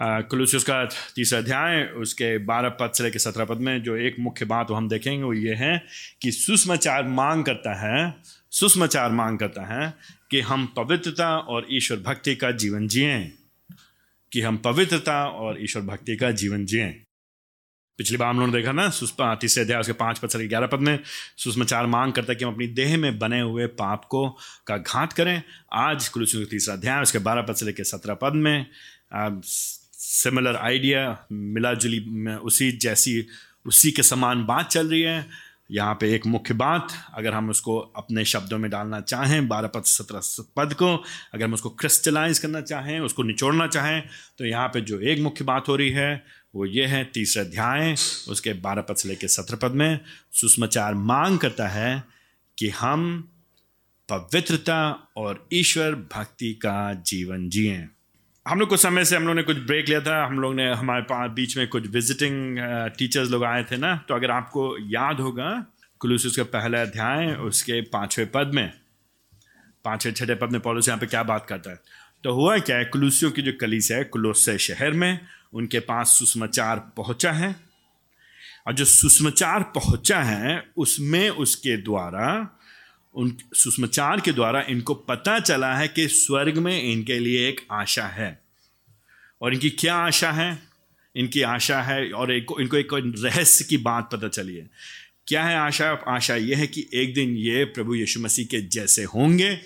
कुलूसियस का तीसरा अध्याय, उसके बारह पद से लेकर सत्रह पद में जो एक मुख्य बात हम देखेंगे, वो ये है कि सुषमाचार मांग करता है, सुषमाचार मांग करता है कि हम पवित्रता और ईश्वर भक्ति का जीवन जिए। कि हम पवित्रता और ईश्वर भक्ति का जीवन जिए। पिछली बार हम लोगों ने देखा ना, सुषमा, तीसरे अध्याय, उसके पाँच पद से लेकर ग्यारह पद में, सुषमाचार मांग करता है कि हम अपनी देह में बने हुए पाप को का घात करें। आज कुलूसियों का तीसरा अध्याय, उसके बारह पद से लेकर सत्रह पद में सिमिलर आइडिया मिला जुली उसी जैसी, उसी के समान बात चल रही है। यहाँ पे एक मुख्य बात, अगर हम उसको अपने शब्दों में डालना चाहें बारह पद सत्रह पद को, अगर हम उसको क्रिस्टलाइज करना चाहें, उसको निचोड़ना चाहें तो यहाँ पे जो एक मुख्य बात हो रही है, वो ये है, तीसरा अध्याय, उसके बारह पद से लेकर सत्रह पद में, सुषमाचार मांग करता है कि हम पवित्रता और ईश्वर भक्ति का जीवन जिए। हम लोग कुछ समय से हम लोग ने कुछ ब्रेक लिया था। हम लोग ने हमारे पास बीच में कुछ विजिटिंग टीचर्स लोग आए थे ना तो अगर आपको याद होगा कुलूसिस का पहला अध्याय, उसके पाँचवें पद में, पाँचवें, छठे पद में पॉलिस यहाँ पे क्या बात करता है? तो हुआ क्या है कुलूसियों की जो कलीस है कुलोस शहर में, उनके पास सुषमाचार पहुँचा है। और जो सुषमाचार पहुँचा है, उसमें उसके द्वारा उन सुषमाचार के द्वारा इनको पता चला है कि स्वर्ग में इनके लिए एक आशा है। और इनकी क्या आशा है? इनकी आशा है और एक, इनको एक रहस्य की बात पता चली है। क्या है आशा? आशा यह है कि एक दिन ये प्रभु यीशु मसीह के जैसे होंगे।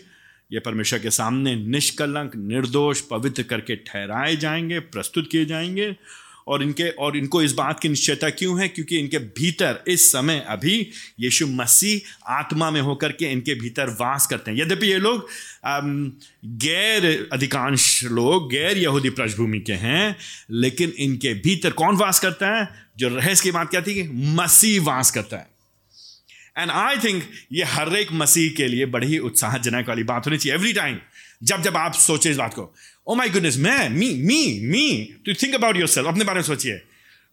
ये परमेश्वर के सामने निष्कलंक, निर्दोष, पवित्र करके ठहराए जाएँगे, प्रस्तुत किए जाएँगे। और इनके, और इनको इस बात की निश्चयता क्यों है? क्योंकि इनके भीतर इस समय अभी यीशु मसीह आत्मा में होकर के इनके भीतर वास करते हैं। यद्यपि ये लोग गैर अधिकांश लोग, गैर यहूदी पृष्ठभूमि के हैं, लेकिन इनके भीतर कौन वास करता है? जो रहस्य की बात क्या थी कि मसीह वास करता है। एंड आई थिंक ये हर एक मसीह के लिए बड़ी ही उत्साहजनक वाली बात होनी चाहिए। एवरी टाइम जब जब आप सोचे इस बात को ओ माई गुडनेस मैं me me me to think about yourself अपने बारे में सोचिए।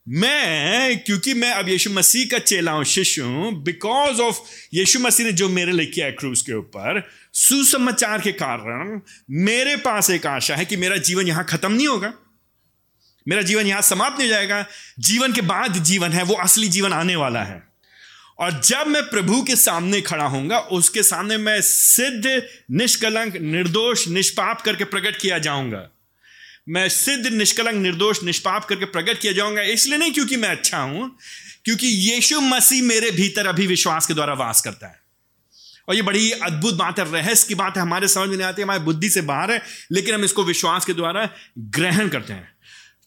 मैं, क्योंकि मैं अब यीशु मसीह का चेला हूँ, शिष्य हूँ बिकॉज़ ऑफ़ यीशु मसीह ने जो मेरे लिए किया क्रूज के ऊपर, सुसमाचार के कारण मेरे पास एक आशा है कि मेरा जीवन यहाँ खत्म नहीं होगा। मेरा जीवन यहाँ समाप्त नहीं हो जाएगा। जीवन के बाद जीवन है, वो असली जीवन आने वाला है। और जब मैं प्रभु के सामने खड़ा होऊँगा, उसके सामने मैं सिद्ध, निष्कलंक, निर्दोष, निष्पाप करके प्रकट किया जाऊँगा। मैं सिद्ध, निष्कलंक, निर्दोष, निष्पाप करके प्रकट किया जाऊँगा, इसलिए नहीं क्योंकि मैं अच्छा हूँ, क्योंकि यीशु मसीह मेरे भीतर अभी विश्वास के द्वारा वास करता है। और ये बड़ी अद्भुत बात है, रहस्य की बात है, हमारे समझ में नहीं आती, हमारी बुद्धि से बाहर है, लेकिन हम इसको विश्वास के द्वारा ग्रहण करते हैं।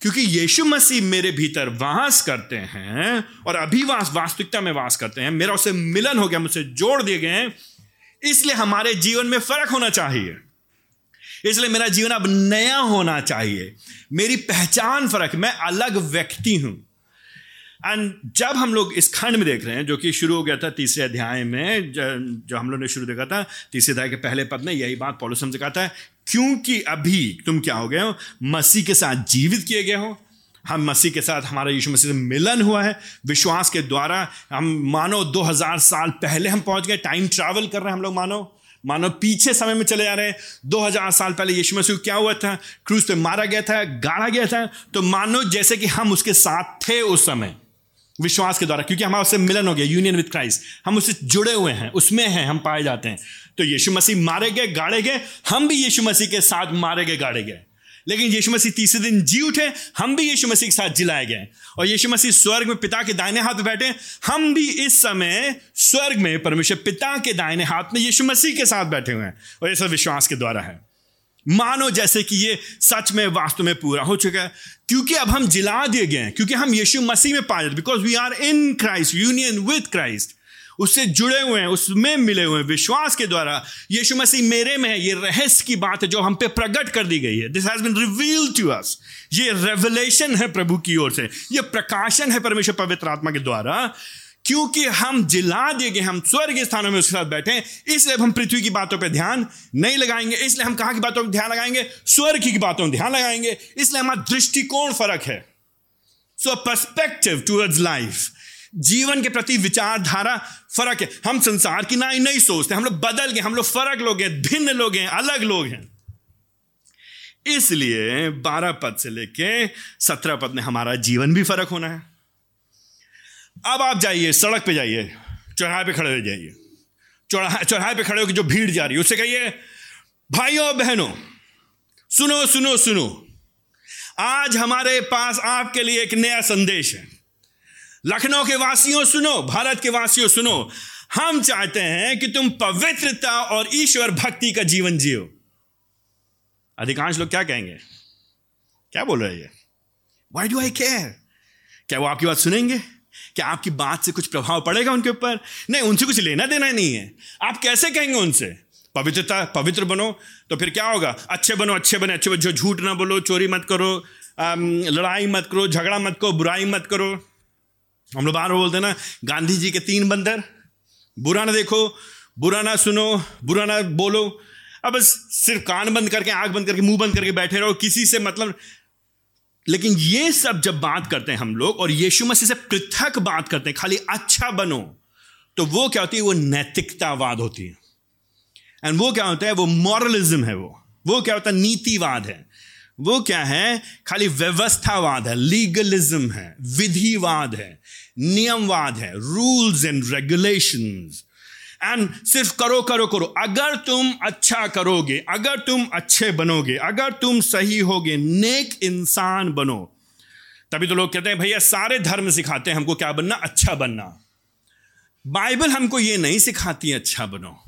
क्योंकि यीशु मसीह मेरे भीतर वास करते हैं और अभी वास, वास्तविकता में वास करते हैं। मेरा उससे मिलन हो गया, मुझसे जोड़ दिए गए इसलिए हमारे जीवन में फ़र्क होना चाहिए। इसलिए मेरा जीवन अब नया होना चाहिए। मेरी पहचान फ़र्क, मैं अलग व्यक्ति हूँ। एंड जब हम लोग इस खंड में देख रहे हैं, जो कि शुरू हो गया था तीसरे अध्याय में, जो हम लोग ने शुरू देखा था, तीसरे अध्याय के पहले पद में यही बात पॉलिसम से कहा था क्योंकि अभी तुम क्या हो गए हो? मसीह के साथ जीवित किए गए हो। हम मसीह के साथ हमारा यीशु मसीह से मिलन हुआ है। विश्वास के द्वारा हम मानो 2000 साल पहले हम पहुँच गए। टाइम ट्रैवल कर रहे हैं हम लोग, मानो। मानो पीछे समय में चले जा रहे हैं। 2000 साल पहले यीशु मसीह क्या हुआ था? क्रूज पे मारा गया था, गाड़ा गया था। तो मानो जैसे कि हम उसके साथ थे उस समय। विश्वास के द्वारा, क्योंकि हमारा उससे मिलन हो गया यूनियन विद क्राइस्ट हम उससे जुड़े हुए हैं, उसमें हैं, हम पाए जाते हैं। तो यीशु मसीह मारे गए, गाड़े गए, हम भी यीशु मसीह के साथ मारे गए, गाड़े गए। लेकिन यीशु मसीह तीसरे दिन जी उठे, हम भी यीशु मसीह के साथ जिलाए गए। और यीशु मसीह स्वर्ग में पिता के दाहिने हाथ में बैठे, हम भी इस समय स्वर्ग में परमेश्वर पिता के दाहिने हाथ में यीशु मसीह के साथ बैठे हुए हैं। और ये सब विश्वास के द्वारा है। मानो जैसे कि ये सच में वास्तव में पूरा हो चुका है। क्योंकि अब हम जिला दिए गए हैं, क्योंकि हम यीशु मसीह में पाए because we are in Christ union with Christ उससे जुड़े हुए हैं, उसमें मिले हुए हैं, विश्वास के द्वारा यीशु मसीह मेरे में है, ये रहस्य की बात है जो हम पे प्रकट कर दी गई है। This has been reveal to us ये रेवलेशन है प्रभु की ओर से। ये प्रकाशन है परमेश्वर पवित्र आत्मा के द्वारा। क्योंकि हम जिला दिए गए, हम स्वर्ग स्थानों में उसके साथ बैठे हैं, इसलिए हम पृथ्वी की बातों पर ध्यान नहीं लगाएँगे। इसलिए हम कहा की बातों पर ध्यान लगाएँगे? स्वर्ग की बातों में ध्यान लगाएँगे। इसलिए हमारा दृष्टिकोण फ़र्क है। सो पर्सपेक्टिव टूवर्ड्स लाइफ जीवन के प्रति विचारधारा फ़र्क है। हम संसार की ना नहीं सोचते, हम लोग बदल गए, हम लोग फ़र्क लोग हैं, भिन्न लोग हैं, अलग लोग हैं। इसलिए बारह पद से लेके सत्रह पद में हमारा जीवन भी फ़र्क होना है। अब आप जाइए, सड़क पे जाइए, चौराहे पे खड़े हो जाइए। चौराहे चौराहे पे खड़े होकर जो भीड़ जा रही है, उससे कहिए, भाइयों, बहनों, सुनो सुनो सुनो। आज हमारे पास आपके लिए एक नया संदेश है। लखनऊ के वासियों सुनो, भारत के वासियों सुनो। हम चाहते हैं कि तुम पवित्रता और ईश्वर भक्ति का जीवन जियो। अधिकांश लोग क्या कहेंगे? क्या बोल रहे हैं वाई डू आई केयर क्या वो आपकी बात सुनेंगे? क्या आपकी बात से कुछ प्रभाव पड़ेगा उनके ऊपर? नहीं, उनसे कुछ लेना देना नहीं है। आप कैसे कहेंगे उनसे? पवित्रता, पवित्र बनो तो फिर क्या होगा? अच्छे बनो, अच्छे बने, अच्छे बनो। झूठ ना बोलो, चोरी मत करो लड़ाई मत करो, झगड़ा मत करो, बुराई मत करो। हम लोग बार बोलते हैं ना गांधी जी के तीन बंदर। बुरा ना देखो, बुरा ना सुनो, बुरा ना बोलो। अब बस सिर्फ़ कान बंद करके, आँख बंद करके, मुँह बंद करके बैठे रहो, किसी से मतलब लेकिन ये सब जब बात करते हैं हम लोग, और यीशु मसीह से पृथक बात करते हैं, खाली अच्छा बनो तो वो क्या होती है, वो नैतिकतावाद होती है। एंड वो क्या होता है, वो मॉरलिज्म है वो। वो क्या होता है, नीतिवाद है। वो क्या है, खाली व्यवस्थावाद है लीगलिज्म है, विधिवाद है। नियमवाद है रूल्स एंड रेगुलेशंस एंड सिर्फ़ करो करो करो। अगर तुम अच्छा करोगे, अगर तुम अच्छे बनोगे, अगर तुम सही होगे, नेक इंसान बनो। तभी तो लोग कहते हैं, भैया, सारे धर्म सिखाते हैं, हमको क्या बनना? अच्छा बनना। बाइबल हमको ये नहीं सिखाती अच्छा बनो।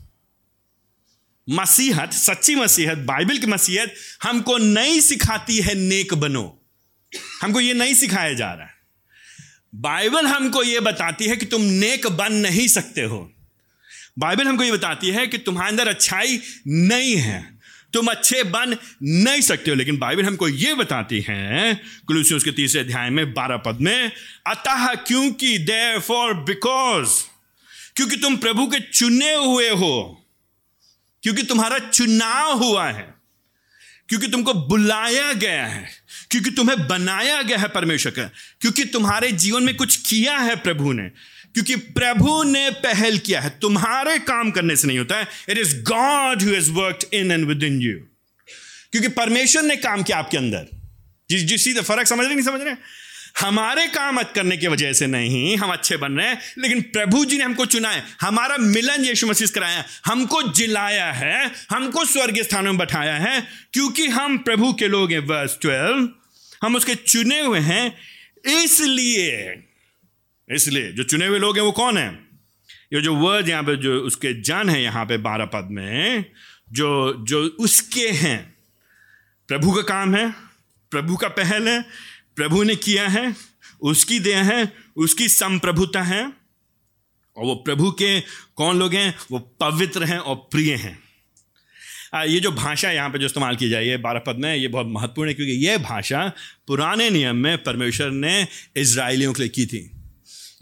मसीहत, सच्ची मसीहत, बाइबल की मसीहत हमको नहीं सिखाती है, नेक बनो। हमको ये नहीं सिखाया जा रहा है। बाइबल हमको ये बताती है कि तुम नेक बन नहीं सकते हो। बाइबल हमको ये बताती है कि तुम्हारे अंदर अच्छाई नहीं है। तुम अच्छे बन नहीं सकते हो, लेकिन बाइबल हमको ये बताती है कुलूसी उसके तीसरे अध्याय में बारह पद में, अतः क्योंकि देर फॉर बिकॉज़ क्योंकि तुम प्रभु के चुने हुए हो, क्योंकि तुम्हारा चुनाव हुआ है क्योंकि तुमको बुलाया गया है, क्योंकि तुम्हें बनाया गया है परमेश्वर का, क्योंकि तुम्हारे जीवन में कुछ किया है प्रभु ने, क्योंकि प्रभु ने पहल किया है। तुम्हारे काम करने से नहीं होता है। It is God who is work in and within you क्योंकि परमेश्वर ने काम किया आपके अंदर। जिस जिस चीज़ फ़र्क समझ रहे नहीं समझ रहे हमारे काम करने की वजह से नहीं, हम अच्छे बन रहे हैं, लेकिन प्रभु जी ने हमको चुना है, हमारा मिलन यीशु मसीह कराया हमको जिलाया है, हमको स्वर्गीय स्थानों में बैठाया है, क्योंकि हम प्रभु के लोग हैं। वर्स ट्वेल्व हम उसके चुने हुए हैं, इसलिए इसलिए जो चुने हुए लोग हैं वो कौन है? ये जो वर्ड यहाँ पे जो उसके जन है यहाँ पे बारह पद में, जो जो उसके हैं, प्रभु का काम है, प्रभु का पहल है प्रभु ने किया है, उसकी देह है, उसकी संप्रभुता है, और वो प्रभु के कौन लोग हैं? वो पवित्र हैं और प्रिय हैं। ये जो भाषा यहाँ पे जो इस्तेमाल की जाए बारह पद में, ये बहुत महत्वपूर्ण है, क्योंकि ये भाषा पुराने नियम में परमेश्वर ने इसराइलियों के लिए की थी।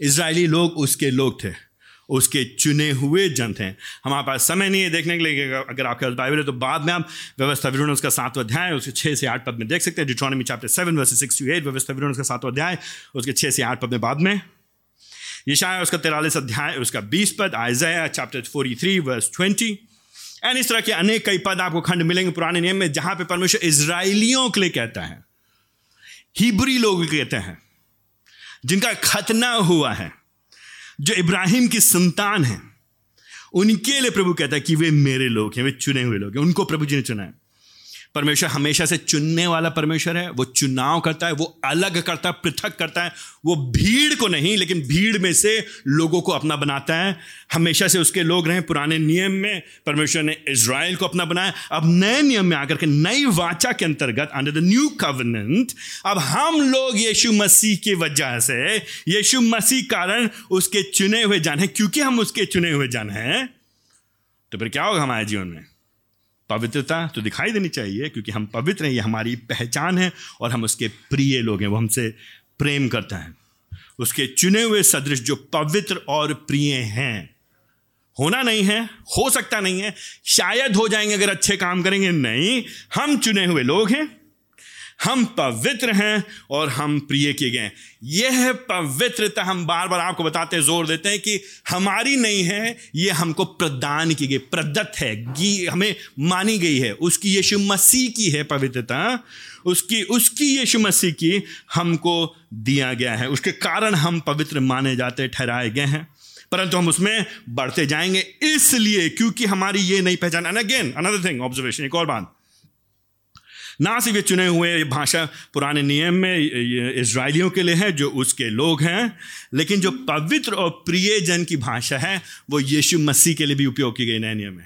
इसराइली लोग उसके लोग थे। उसके चुने हुए जन थे हमारे पास समय नहीं है देखने के लिए अगर आपके पास बाइबल है तो बाद में आप व्यवस्था विवरण उसका सातवां अध्याय, उसके छः से आठ पद में देख सकते हैं। Deuteronomy chapter seven verse six to eight व्यवस्था विवरण उसका सातवां अध्याय, उसके छः से आठ पद में बाद में। यशाया उसका तिरालीस अध्याय, उसका बीस पद Isaiah chapter forty three verse twenty and इस तरह के अनेक कई पद आपको खंड मिलेंगे पुराने नियम में, जहाँ पे परमेश्वर इसराइलियों के लिए कहता है, हिब्री लोग कहते हैं, जिनका खतना हुआ है। जो इब्राहिम की संतान है, उनके लिए प्रभु कहता है कि वे मेरे लोग हैं, वे चुने हुए लोग हैं, उनको प्रभु जी ने चुना है। परमेश्वर हमेशा से चुनने वाला परमेश्वर है, वो चुनाव करता है, वो अलग करता है, पृथक करता है। वो भीड़ को नहीं, लेकिन भीड़ में से लोगों को अपना बनाता है। हमेशा से उसके लोग रहे, पुराने नियम में परमेश्वर ने इसराइल को अपना बनाया। अब नए नियम में आकर के, नई वाचा के अंतर्गत अंडर द न्यू कवर्नेंट अब हम लोग यीशु मसीह की वजह से, यीशु मसीह कारण उसके चुने हुए जान हैं। क्योंकि हम उसके चुने हुए जान हैं तो फिर क्या होगा हमारे जीवन में? पवित्रता तो दिखाई देनी चाहिए, क्योंकि हम पवित्र हैं, ये हमारी पहचान है और हम उसके प्रिय लोग हैं, वो हमसे प्रेम करता है। उसके चुने हुए सदृश जो पवित्र और प्रिय हैं, होना नहीं है, हो सकता नहीं है, शायद हो जाएँगे अगर अच्छे काम करेंगे, नहीं, हम चुने हुए लोग हैं। हम पवित्र हैं और हम प्रिय किए गए यह पवित्रता हम बार बार आपको बताते हैं, ज़ोर देते हैं कि हमारी नहीं है, ये हमको प्रदान की गई, प्रदत्त है हमें मानी गई है। उसकी यीशु मसीह की है पवित्रता, उसकी उसकी यीशु मसीह की हमको दिया गया है। उसके कारण हम पवित्र माने जाते, ठहराए गए हैं। परंतु हम उसमें बढ़ते जाएँगे इसलिए, क्योंकि हमारी ये नहीं पहचान। अगेन अनदर थिंग ऑब्जर्वेशन एक और बात। ना सिर्फ़ ये चुने हुए ये भाषा पुराने नियम में इसराइलियों के लिए है, जो उसके लोग हैं, लेकिन जो पवित्र और प्रिय जन की भाषा है, वो यीशु मसीह के लिए भी उपयोग की गई नए नियम में।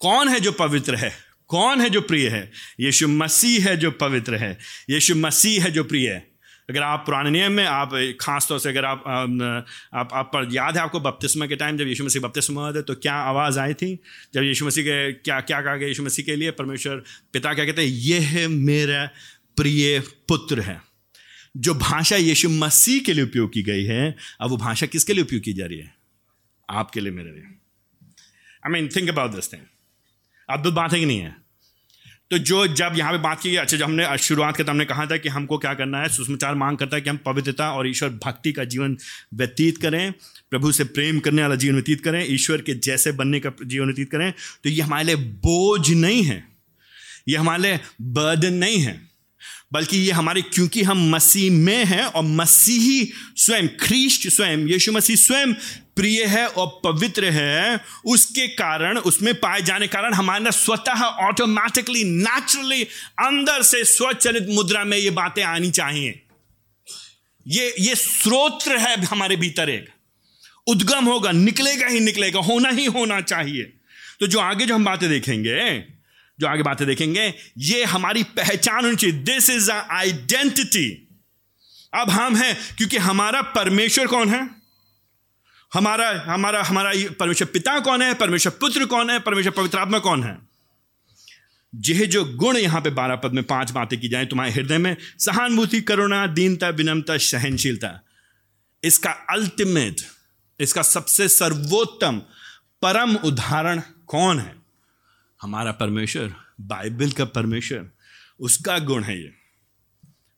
कौन है जो पवित्र है? कौन है जो प्रिय है? यीशु मसीह है जो पवित्र है। यीशु मसीह है जो प्रिय है। अगर आप पुराने नियम में, आप खास तौर से अगर आप आप आप पर याद है आपको बपतिस्मा के टाइम जब यीशु मसीह बपतिस्मा हुआ था तो क्या आवाज़ आई थी? जब यीशु मसीह के, क्या क्या कहा गया यीशु मसीह के लिए? परमेश्वर पिता क्या कहते हैं? यह मेरा प्रिय पुत्र है, जो भाषा यीशु मसीह के लिए उपयोग की गई है। अब वो भाषा किसके लिए उपयोग की जा रही है? आपके लिए, मेरे लिए। I mean think about this thing अद्भुत बात है कि नहीं है? तो जो जब यहाँ पे बात की अच्छा जब हमने, शुरुआत करते, हमने कहा था कि हमको क्या करना है, सुषमाचार मांग करता है कि हम पवित्रता और ईश्वर भक्ति का जीवन व्यतीत करें, प्रभु से प्रेम करने वाला जीवन व्यतीत करें, ईश्वर के जैसे बनने का जीवन व्यतीत करें तो ये हमारे लिए बोझ नहीं है, ये हमारे लिए बर्डन नहीं है, बल्कि ये हमारे, क्योंकि हम मसीह में हैं और मसीही स्वयं, ख्रीष्ट स्वयं, यीशु मसीह स्वयं प्रिय है और पवित्र है, उसके कारण, उसमें पाए जाने कारण हमारे स्वतः ऑटोमेटिकली नेचुरली अंदर से स्वचलित मुद्रा में ये बातें आनी चाहिए। ये ये स्रोत्र है हमारे भीतर एक। उद्गम होगा, निकलेगा ही निकलेगा, होना ही होना चाहिए। तो जो आगे जो हम बातें देखेंगे, जो आगे बातें देखेंगे, ये हमारी पहचान होनी चाहिए। दिस इज़ आइडेंटिटी अब हम हैं, क्योंकि हमारा परमेश्वर कौन है? हमारा हमारा हमारा परमेश्वर पिता कौन है? परमेश्वर पुत्र कौन है? परमेश्वर पवित्र आत्मा कौन है? यह जो गुण यहाँ पे बारह पद में पाँच बातें की जाए तुम्हारे हृदय में, सहानुभूति, करुणा, दीनता, विनम्रता, सहनशीलता। इसका अल्टीमेट इसका सबसे सर्वोत्तम परम उदाहरण कौन है? हमारा परमेश्वर, बाइबल का परमेश्वर, उसका गुण है ये।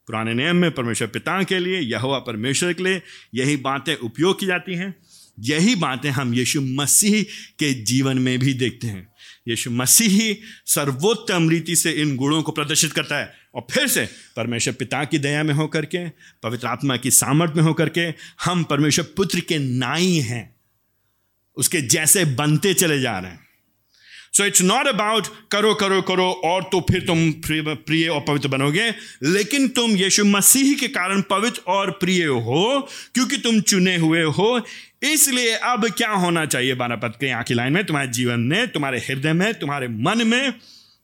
पुराने नियम में परमेश्वर पिता के लिए, यहोवा परमेश्वर के लिए यही बातें उपयोग की जाती हैं। यही बातें हम यीशु मसीह के जीवन में भी देखते हैं। यीशु मसीह ही सर्वोत्तम रीति से इन गुणों को प्रदर्शित करता है और फिर से परमेश्वर पिता की दया में होकर के, पवित्र आत्मा की सामर्थ्य में होकर के हम परमेश्वर पुत्र के नाई हैं। उसके जैसे बनते चले जा रहे हैं। सो इट्स नॉट अबाउट करो करो करो और तो फिर तुम प्रिय और पवित्र बनोगे, लेकिन तुम यीशु मसीह के कारण पवित्र और प्रिय हो, क्योंकि तुम चुने हुए हो इसलिए अब क्या होना चाहिए बारह पद के यहाँ की लाइन में? तुम्हारे जीवन में, तुम्हारे हृदय में, तुम्हारे मन में,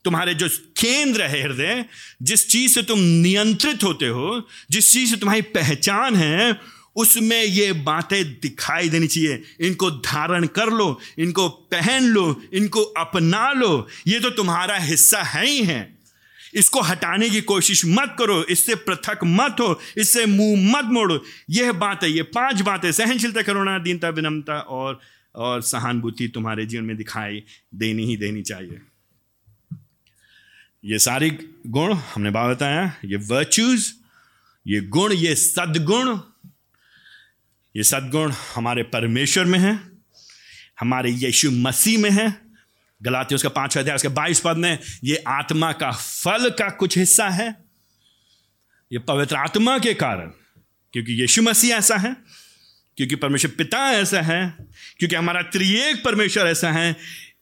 तुम्हारे जो केंद्र है हृदय, जिस चीज़ से तुम नियंत्रित होते हो, जिस चीज़ से तुम्हारी पहचान है, उसमें ये बातें दिखाई देनी चाहिए। इनको धारण कर लो, इनको पहन लो, इनको अपना लो। ये तो तुम्हारा हिस्सा है ही है। इसको हटाने की कोशिश मत करो, इससे पृथक मत हो, इससे मुँह मत मोड़ो। यह बात है, ये पाँच बातें, सहनशीलता, करुणा, दीनता, विनम्रता और और सहानुभूति तुम्हारे जीवन में दिखाई देनी ही देनी चाहिए। ये सारे गुण हमने बात बताया, ये वर्च्यूज ये गुण, ये सदगुण ये सदगुण हमारे परमेश्वर में है, हमारे यीशु मसीह में है गलाती उसका पाँच अध्याय, उसके बाईस पद में, ये आत्मा का फल का कुछ हिस्सा है। ये पवित्र आत्मा के कारण, क्योंकि यीशु मसीह ऐसा है, क्योंकि परमेश्वर पिता ऐसा है, क्योंकि हमारा त्रिएक परमेश्वर ऐसा है,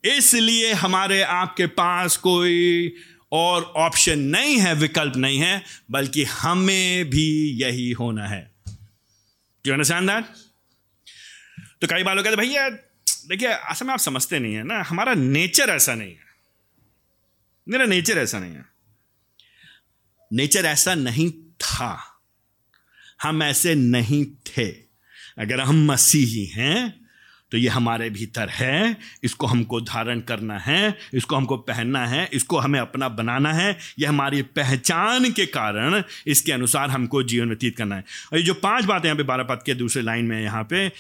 इसलिए हमारे आपके पास कोई और ऑप्शन नहीं है, विकल्प नहीं है, बल्कि हमें भी यही होना है। यू अंडरस्टैंड दैट तो कई बार लोग कहते भैया देखिए, असल में आप समझते नहीं है ना, हमारा नेचर ऐसा नहीं है। मेरा नेचर ऐसा नहीं है। नेचर ऐसा नहीं था। हम ऐसे नहीं थे। अगर हम मसीही हैं तो ये हमारे भीतर है, इसको हमको धारण करना है, इसको हमको पहनना है, इसको हमें अपना बनाना है, ये हमारी पहचान के कारण इसके अनुसार हमको जीवन व्यतीत करना है। और ये जो पाँच बातें यहाँ पे बारह पद के दूसरे लाइन में यहाँ पे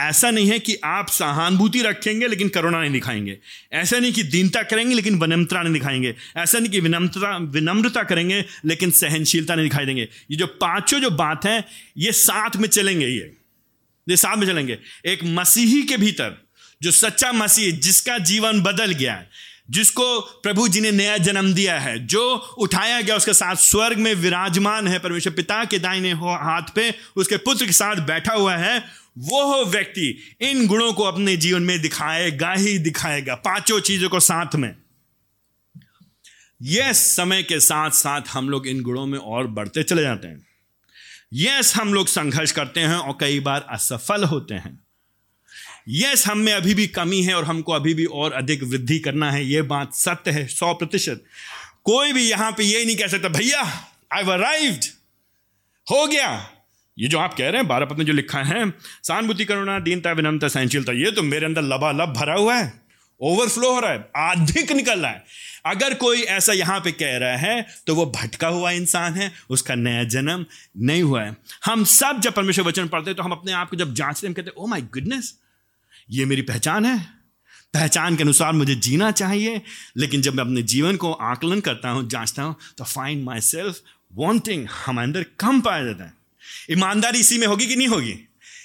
ऐसा नहीं है कि आप सहानुभूति रखेंगे लेकिन करुणा नहीं दिखाएँगे। ऐसा नहीं कि दीनता करेंगे लेकिन विनम्रता नहीं दिखाएँगे। ऐसा नहीं कि विनम्रता विनम्रता करेंगे लेकिन सहनशीलता नहीं दिखाई देंगे। ये जो पाँचों जो बात है, ये साथ में चलेंगे ये। साथ में चलेंगे। एक मसीही के भीतर, जो सच्चा मसीह, जिसका जीवन बदल गया जिसको प्रभु जी ने नया जन्म दिया है, जो उठाया गया, उसके साथ स्वर्ग में विराजमान है, परमेश्वर पिता के दाहिने हाथ पे, उसके पुत्र के साथ बैठा हुआ है, वो व्यक्ति इन गुणों को अपने जीवन में दिखाएगा ही दिखाएगा, पाँचों चीज़ों को साथ में। यह समय के साथ साथ हम लोग इन गुणों में और बढ़ते चले जाते हैं। यस हम लोग संघर्ष करते हैं और कई बार असफल होते हैं। यस हम में अभी भी कमी है और हमको अभी भी और अधिक वृद्धि करना है यह बात सत्य है, सौ प्रतिशत। कोई भी यहाँ पे ये नहीं कह सकता, भैया आई अराइव्ड हो गया। ये जो आप कह रहे हैं बारह पद में जो लिखा है सहानुभूति करुणा, दीनता, विनम्रता, सहनशीलता, ये तो मेरे अंदर लबालब भरा हुआ है। ओवरफ्लो हो रहा है, अधिक निकल रहा है। अगर कोई ऐसा यहाँ पे कह रहा है तो वो भटका हुआ इंसान है, उसका नया जन्म नहीं हुआ है। हम सब जब परमेश्वर वचन पढ़ते हैं तो हम अपने आप को जब जांचते हम कहते हैं ओ माई गुडनेस ये मेरी पहचान है। पहचान के अनुसार मुझे जीना चाहिए। लेकिन जब मैं अपने जीवन को आकलन करता हूँ, जांचता हूँ तो फाइंड माई सेल्फ वॉन्टिंग हमारे अंदर कम पाया जाता है। ईमानदारी इसी में होगी कि नहीं होगी?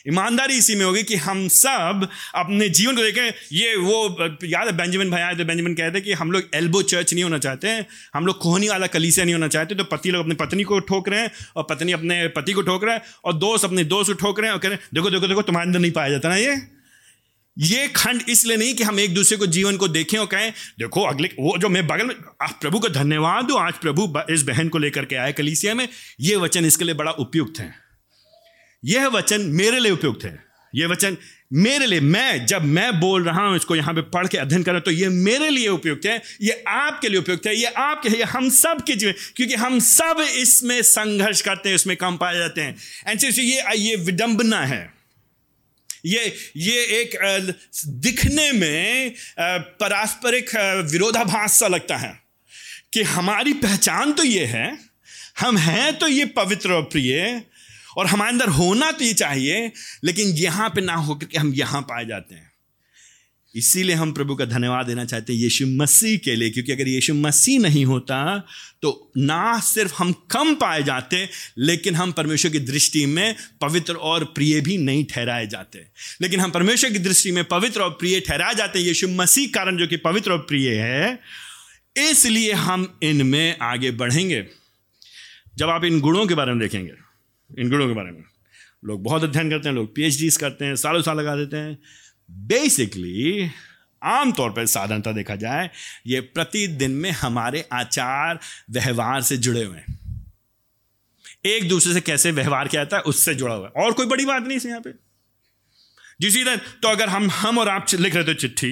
ईमानदारी इसी में होगी कि हम सब अपने जीवन को देखें। ये वो, याद है बेंजामिन भाई आए तो बेंजामिन कहते हैं कि हम लोग एल्बो चर्च नहीं होना चाहते हैं। हम लोग कोहनी वाला कलीसिया नहीं होना चाहते तो पति लोग अपनी पत्नी को ठोक रहे हैं और पत्नी अपने पति को ठोक रहे हैं और दोस्त अपने दोस्त को ठोक रहे हैं और कह रहे हैं, देखो देखो देखो, तुम्हारे अंदर नहीं पाया जाता ना ये? ये खंड इसलिए नहीं कि हम एक दूसरे को जीवन को देखें और कहें, देखो, अगले, वो जो मैं बगल में, आप प्रभु को धन्यवाद दो, आज प्रभु इस बहन को लेकर के आए कलीसिया में। ये वचन इसके लिए बड़ा उपयुक्त है। यह वचन मेरे लिए उपयुक्त है। यह वचन मेरे लिए, मैं जब मैं बोल रहा हूँ इसको यहाँ पे पढ़ के अध्ययन कर तो ये मेरे लिए उपयुक्त है ये आपके लिए उपयुक्त है ये आपके है ये हम सब के जीवन, क्योंकि हम सब इसमें संघर्ष करते हैं इसमें कम पाए जाते हैं। एंड ये ये विडंबना है। ये ये एक दिखने में पारस्परिक विरोधाभास सा लगता है कि हमारी पहचान तो ये है, हम हैं तो ये पवित्र और प्रिय और हमारे अंदर होना तो ये चाहिए, लेकिन यहाँ पे ना होकर के हम यहाँ पाए जाते हैं। इसीलिए हम प्रभु का धन्यवाद देना चाहते हैं यीशु मसीह के लिए, क्योंकि अगर यीशु मसीह नहीं होता तो ना सिर्फ़ हम कम पाए जाते, लेकिन हम परमेश्वर की दृष्टि में पवित्र और प्रिय भी नहीं ठहराए जाते। लेकिन हम परमेश्वर की दृष्टि में पवित्र और प्रिय ठहराए जाते हैं, यीशु मसीह कारण जो कि पवित्र और प्रिय है, इसलिए हम इनमें आगे बढ़ेंगे। जब आप इन गुणों के बारे में देखेंगे इन गुणों के बारे में। लोग बहुत अध्ययन करते हैं, लोग पी करते हैं, सालों साल लगा देते हैं। बेसिकली आमतौर पर साधारणता देखा जाए, ये प्रतिदिन में हमारे आचार व्यवहार से जुड़े हुए हैं। एक दूसरे से कैसे व्यवहार किया जाता है, उससे जुड़ा हुआ है। और कोई बड़ी बात नहीं है यहाँ पे। जिसी तरह तो अगर हम हम और आप लिख रहे थे चिट्ठी,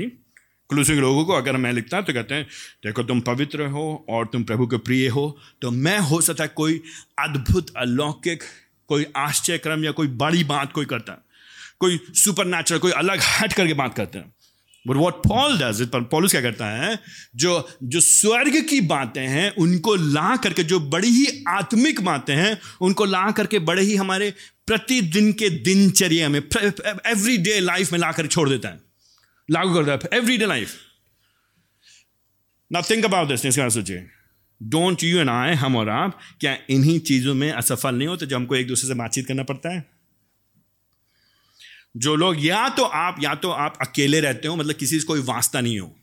कुलूसी के लोगों को, अगर मैं लिखता तो कहते हैं, देखो, तुम पवित्र हो और तुम प्रभु के प्रिय हो तो मैं हो सकता कोई अद्भुत अलौकिक कोई आश्चर्यक्रम या कोई बड़ी बात कोई करता है, कोई सुपर नेचुरल कोई अलग हट करके बात करते हैं। बट वॉट पॉल डज क्या करता है, जो जो स्वर्ग की बातें हैं, उनको ला करके, जो बड़ी ही आत्मिक बातें हैं, उनको ला करके बड़े ही हमारे प्रतिदिन के दिनचर्या में एवरी डे लाइफ में ला कर छोड़ देता है। लागू करता है। एवरी डे लाइफ ना थिंक अबाउट दिस सोचिए। डोंट यू एंड आई हम और आप, क्या इन्हीं चीज़ों में असफल नहीं होते जो हमको एक दूसरे से बातचीत करना पड़ता है? जो लोग या तो आप, या तो आप अकेले रहते हो मतलब किसी से कोई वास्ता नहीं हो।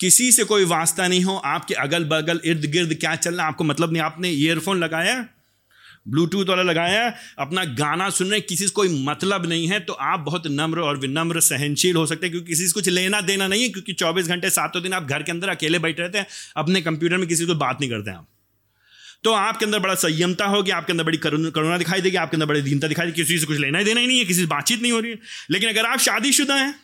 किसी से कोई वास्ता नहीं हो, आपके अगल बगल इर्द गिर्द क्या चल रहा है, आपको मतलब नहीं, आपने ईयरफोन लगाया? ब्लूटूथ वाला लगाया अपना गाना सुन रहे किसी से कोई मतलब नहीं है तो आप बहुत नम्र और विनम्र सहनशील हो सकते हैं, क्योंकि किसी से कुछ लेना देना नहीं है, क्योंकि चौबीस घंटे सातों दिन आप घर के अंदर अकेले बैठे रहते हैं, अपने कंप्यूटर में किसी को बात नहीं करते हैं आप। तो आपके अंदर बड़ा संयमता होगी, आपके अंदर बड़ी करुणा दिखाई देगी, आपके अंदर बड़ी दीनता दिखाई देगी, किसी से कुछ लेना ही देना ही नहीं है, किसी से बातचीत नहीं हो रही है। लेकिन अगर आप शादीशुदा हैं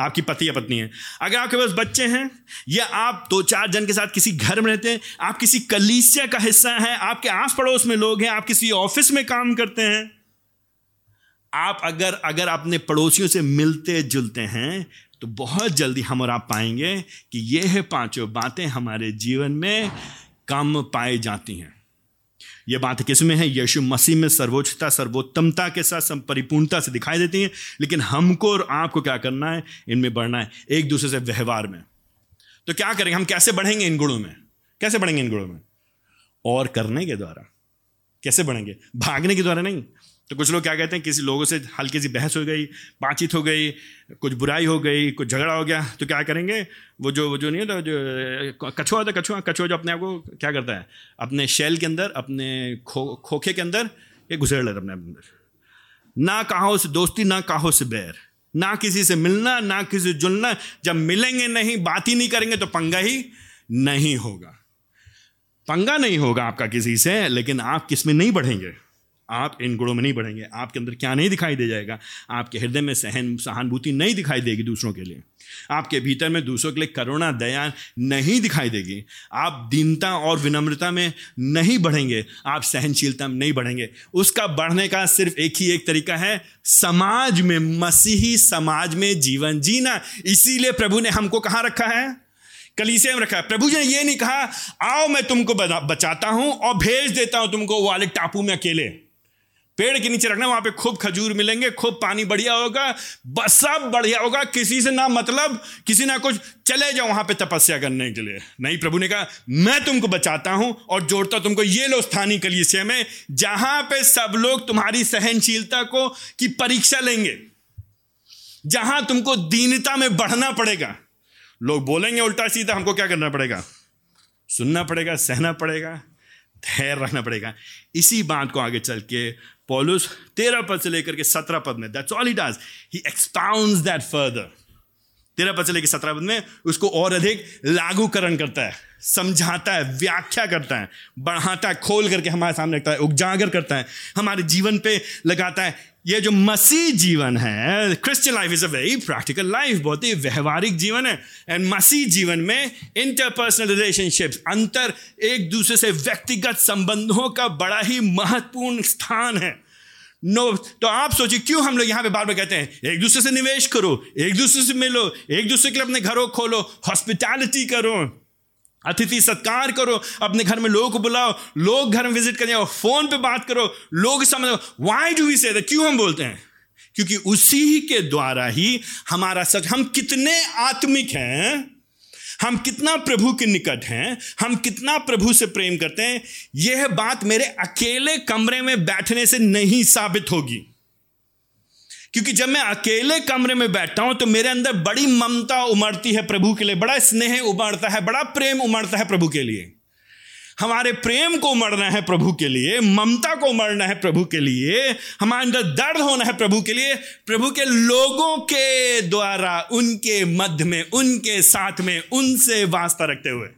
आपकी पति या पत्नी है। अगर आपके पास बच्चे हैं, या आप दो चार जन के साथ किसी घर में रहते हैं, आप किसी कलीसिया का हिस्सा हैं, आपके आस पड़ोस में लोग हैं, आप किसी ऑफ़िस में काम करते हैं, आप अगर अगर अपने पड़ोसियों से मिलते जुलते हैं तो बहुत जल्दी हम और आप पाएँगे कि ये है पाँचों बातें हमारे जीवन में कम पाई जाती हैं। ये बात किसमें है? यीशु मसीह में सर्वोच्चता, सर्वोत्तमता के साथ परिपूर्णता से दिखाई देती है, लेकिन हमको और आपको क्या करना है? इनमें बढ़ना है, एक दूसरे से व्यवहार में। तो क्या करेंगे? हम कैसे बढ़ेंगे इन गुणों में? कैसे बढ़ेंगे इन गुणों में? और करने के द्वारा। कैसे बढ़ेंगे? भागने के द्वारा नहीं। तो कुछ लोग क्या कहते हैं, किसी लोगों से हल्की सी बहस हो गई, बातचीत हो गई, कुछ बुराई हो गई, कुछ झगड़ा हो गया तो क्या करेंगे? वो जो वो जो नहीं होता जो कछुआ होता कछुआ कछुआ जो अपने आप को क्या करता है? अपने शैल के अंदर, अपने खो, खोखे के अंदर, ये घुसेड़ लेता अपने अंदर। ना कहो से दोस्ती, ना कहो से बैर, ना किसी से मिलना, ना किसी से जुलना, जब मिलेंगे नहीं, बात ही नहीं करेंगे तो पंगा ही नहीं होगा। पंगा नहीं होगा आपका किसी से, लेकिन आप किसमें नहीं बढ़ेंगे। आप इन गुणों में नहीं बढ़ेंगे। आपके अंदर क्या नहीं दिखाई दे जाएगा? आपके हृदय में सहन, सहानुभूति नहीं दिखाई देगी दूसरों के लिए। आपके भीतर में दूसरों के लिए करुणा, दया नहीं दिखाई देगी। आप दीनता और विनम्रता में नहीं बढ़ेंगे। आप सहनशीलता में नहीं बढ़ेंगे। उसका बढ़ने का सिर्फ़ एक ही एक तरीका है, समाज में, मसीही समाज में जीवन जीना। इसीलिए प्रभु ने हमको कहाँ रखा है? कलीसिया में रखा है। प्रभु जी ने ये नहीं कहा, आओ मैं तुमको बचाता हूँ और भेज देता हूँ तुमको वाले टापू में अकेले। पेड़ के नीचे रखना, वहाँ पे खूब खजूर मिलेंगे, खूब पानी बढ़िया होगा, बस सब बढ़िया होगा, किसी से ना मतलब किसी ना कुछ, चले जाओ वहाँ पे तपस्या करने के लिए। नहीं, प्रभु ने कहा, मैं तुमको बचाता हूँ और जोड़ता तुमको, ये लो स्थानीय कलिसिया में जहाँ पे सब लोग तुम्हारी सहनशीलता को, की परीक्षा लेंगे, जहाँ तुमको दीनता में बढ़ना पड़ेगा। लोग बोलेंगे उल्टा सीधा, हमको क्या करना पड़ेगा? सुनना पड़ेगा, सहना पड़ेगा धैर्य रखना पड़ेगा। इसी बात को आगे चल के पॉलुस तेरह पद से लेकर के सत्रह पद में that's all he does he expound that further तेरह पद से लेकर सत्रह पद में उसको और अधिक लागूकरण करता है, समझाता है, व्याख्या करता है, बढ़ाता है, खोल करके हमारे सामने रखता है, उजागर करता है, हमारे जीवन पे लगाता है ये जो मसीह जीवन है Christian life is a very practical life बहुत ही व्यवहारिक जीवन है एंड मसीह जीवन में इंटरपर्सनल रिलेशनशिप्स अंतर एक दूसरे से व्यक्तिगत संबंधों का बड़ा ही महत्वपूर्ण स्थान है। नो no, तो आप सोचिए क्यों हम लोग यहाँ पे बार बार कहते हैं एक दूसरे से निवेश करो एक दूसरे से मिलो एक दूसरे के लिए अपने घरों खोलो हॉस्पिटैलिटी करो। अतिथि, सत्कार करो, अपने घर में लोगों को बुलाओ, लोग घर में विज़िट करें फ़ोन पे बात करो, लोग समझो वाई डू वी से क्यों हम बोलते हैं? क्योंकि उसी के द्वारा ही हमारा सच, हम कितने आत्मिक हैं, हम कितना प्रभु के निकट हैं, हम कितना प्रभु से प्रेम करते हैं, यह बात मेरे अकेले कमरे में बैठने से नहीं साबित होगी। क्योंकि जब मैं अकेले कमरे में बैठता हूँ तो मेरे अंदर बड़ी ममता उमड़ती है प्रभु के लिए, बड़ा स्नेह उमड़ता है, बड़ा प्रेम उमड़ता है प्रभु के लिए। हमारे प्रेम को उमड़ना है प्रभु के लिए, ममता को उमड़ना है प्रभु के लिए, हमारे अंदर दर्द होना है प्रभु के लिए, प्रभु के लोगों के द्वारा, उनके मध्य में, उनके साथ में, उनसे वास्ता रखते हुए।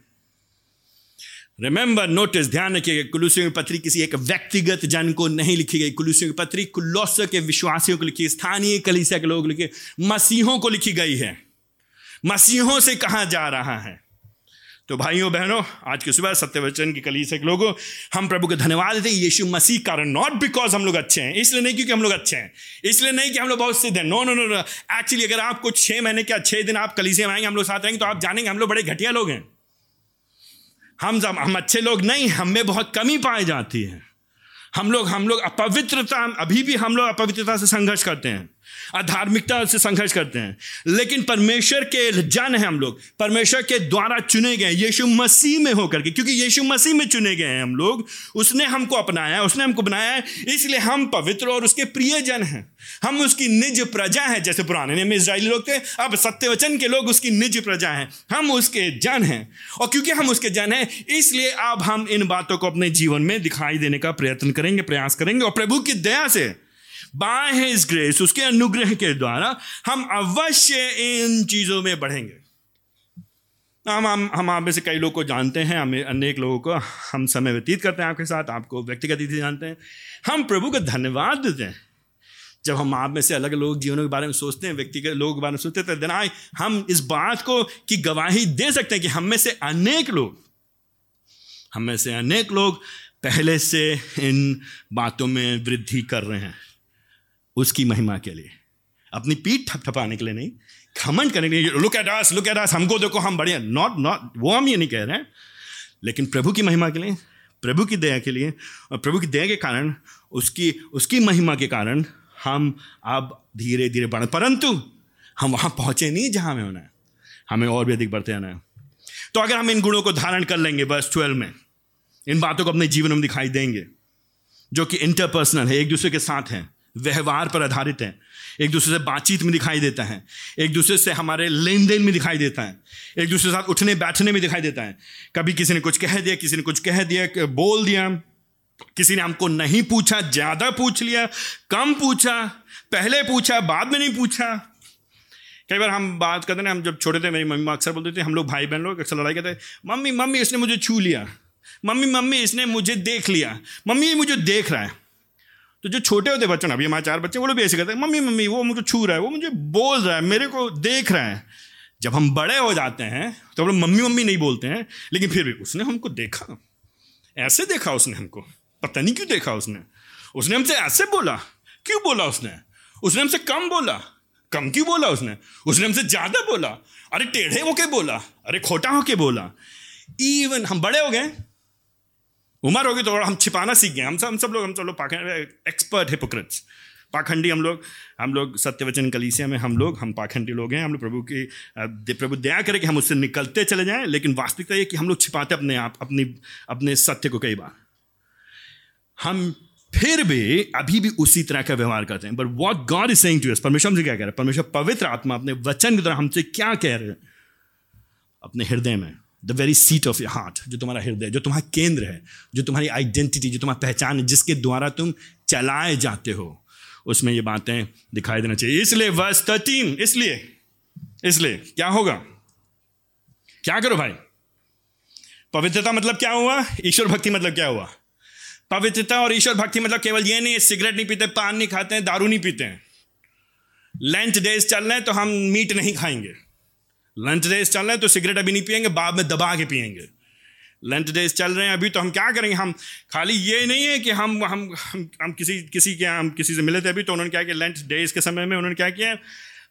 रिमेंबर नोटिस ध्यान रखिएगा, कुलूसियों की पत्री किसी एक व्यक्तिगत जन को नहीं लिखी गई। कुलूसियों की पत्री कुल्लोस के विश्वासियों को लिखी, स्थानीय कलिसिया के लोग लिखे, मसीहों को लिखी गई है। मसीहों से कहा जा रहा है। तो भाइयों, बहनों, आज की सुबह सत्यवचन की कलीसिया के लोगों, हम प्रभु को धन्यवाद देते हैं, यीशु मसीह कारण नॉट बिकॉज़ हम लोग अच्छे हैं, इसलिए नहीं क्योंकि हम लोग अच्छे हैं, इसलिए नहीं कि हम लोग बहुत सिद्ध हैं। No no no no actually अगर आपको छह महीने क्या, छह दिन आप कलीसिया में आएँगे, हम लोग साथ रहेंगे तो आप जानेंगे, हम लोग बड़े घटिया लोग हैं। हम जब हम अच्छे लोग नहीं, हम में बहुत कमी पाई जाती है। हम लोग हम लोग अपवित्रता, अभी भी हम लोग अपवित्रता से संघर्ष करते हैं। अधार्मिकता से संघर्ष करते हैं। लेकिन परमेश्वर के जन हैं हम लोग। परमेश्वर के द्वारा चुने गए यीशु मसीह में होकर के, क्योंकि यीशु मसीह में चुने गए हैं हम लोग। उसने हमको अपनाया उसने हमको बनाया है। इसलिए हम पवित्र और उसके प्रिय जन हैं। हम उसकी निज प्रजा हैं, जैसे पुराने नियम इसराइली लोग थे। अब सत्यवचन के लोग उसकी निज प्रजा हैं। हम उसके जन हैं। और क्योंकि हम उसके जन हैं, इसलिए अब हम इन बातों को अपने जीवन में दिखाई देने का प्रयत्न करेंगे, प्रयास करेंगे। और प्रभु की दया से बाय हिज ग्रेस उसके अनुग्रह के द्वारा हम अवश्य इन चीज़ों में बढ़ेंगे। हम हम हम आप में से कई लोग को जानते हैं, हम अनेक लोगों को हम समय व्यतीत करते हैं आपके साथ, आपको व्यक्तिगत रीति जानते हैं। हम प्रभु को धन्यवाद देते हैं। जब हम आप में से अलग लोग जीवनों के बारे में सोचते हैं, व्यक्तिगत लोगों के बारे में सोचते हैं तो आई हम इस बात को की गवाही दे सकते हैं कि हम में से अनेक लोग, हम में से अनेक लोग पहले से इन बातों में वृद्धि कर रहे हैं। उसकी महिमा के लिए। अपनी पीठ थपथपाने के लिए नहीं खमंड करने के लिए look at us look at us हमको देखो, हम बढ़िया नॉट नॉट वो हम ये नहीं कह रहे हैं। लेकिन प्रभु की महिमा के लिए, प्रभु की दया के लिए और प्रभु की दया के कारण, उसकी उसकी महिमा के कारण हम अब धीरे धीरे बढ़, परंतु हम वहाँ पहुँचे नहीं जहाँ हमें होना है। हमें और भी अधिक बढ़ते आना है। तो अगर हम इन गुणों को धारण कर लेंगे बस ट्वेल्व में, इन बातों को अपने जीवन में दिखाई देंगे, जो कि इंटरपर्सनल है, एक दूसरे के साथ हैं। व्यवहार पर आधारित हैं। एक दूसरे से बातचीत में दिखाई देता है। एक दूसरे से हमारे लेन देन में दिखाई देता है। एक दूसरे के साथ उठने बैठने में दिखाई देता है। कभी किसी ने कुछ कह दिया, किसी ने कुछ कह दिया बोल दिया। किसी ने हमको नहीं पूछा, ज़्यादा पूछ लिया, कम पूछा, पहले पूछा, बाद में नहीं पूछा। कई बार हम बात करते हैं हम जब छोटे थे, मेरी मम्मी अक्सर बोलते थे, हम लोग भाई बहन लोग, अक्सर लड़ाई करते मम्मी मम्मी इसने मुझे छू लिया। मम्मी मम्मी इसने मुझे देख लिया। मम्मी मुझे देख रहा है। तो जो छोटे होते बच्चों ना, अभी हमारे चार बच्चे, वो लोग भी ऐसे करते हैं, मम्मी मम्मी, वो मुझे छू रहा है, वो मुझे बोल रहा है, मेरे को देख रहा है। जब हम बड़े हो जाते हैं तो हम लोग मम्मी मम्मी नहीं बोलते हैं, लेकिन फिर भी उसने हमको देखा। ऐसे देखा उसने हमको। पता नहीं क्यों देखा उसने। उसने हमसे ऐसे बोला। क्यों बोला उसने? उसने हमसे कम बोला। कम क्यों बोला उसने? उसने हमसे ज़्यादा बोला। अरे टेढ़े होके बोला। अरे खोटा होके बोला। इवन हम बड़े हो गए उम्र होगी तो हम छिपाना सीख गए। हम सब हम सब लोग हम सब लोग पाखंड एक्सपर्ट हिपोक्रेट्स पाखंडी हम लोग हम लोग सत्यवचन कलीसिया में हम लोग हम पाखंडी लोग हैं। हम लोग प्रभु की प्रभु दया करें कि हम उससे निकलते चले जाएँ, लेकिन वास्तविकता ये कि हम लोग छिपाते अपने आप अपनी अपने सत्य को कई बार। हम फिर भी अभी भी उसी तरह का व्यवहार करते हैं। But what God is saying to us परमेश्वर हमसे क्या कह रहे हैं? परमेश्वर पवित्र आत्मा अपने वचन की तरह हमसे क्या कह रहे हैं? अपने हृदय में। The very seat of your heart जो तुम्हारा हृदय जो तुम्हारा केंद्र है, जो तुम्हारी आइडेंटिटी जो तुम्हारी पहचान है, जिसके द्वारा तुम चलाए जाते हो। उसमें ये बातें दिखाई देना चाहिए। इसलिए थर्टीन इसलिए इसलिए, क्या होगा? क्या करो भाई? पवित्रता मतलब क्या हुआ? ईश्वर भक्ति मतलब क्या हुआ? पवित्रता और ईश्वर भक्ति मतलब केवल ये नहीं, सिगरेट नहीं पीते, पान नहीं खाते हैं दारू नहीं पीते। हैं लंच डेज़ चल रहे हैं तो हम मीट नहीं खाएँगे। लंच डेज़ चल रहे हैं तो सिगरेट अभी नहीं पियेंगे बाद में दबा के पियेंगे। लंच डेज़ चल रहे हैं अभी तो हम क्या करेंगे? हम खाली ये नहीं है कि हम हम हम, हम किसी किसी के हम किसी से मिले थे अभी तो उन्होंने क्या किया लंच डेज़ के समय में उन्होंने क्या किया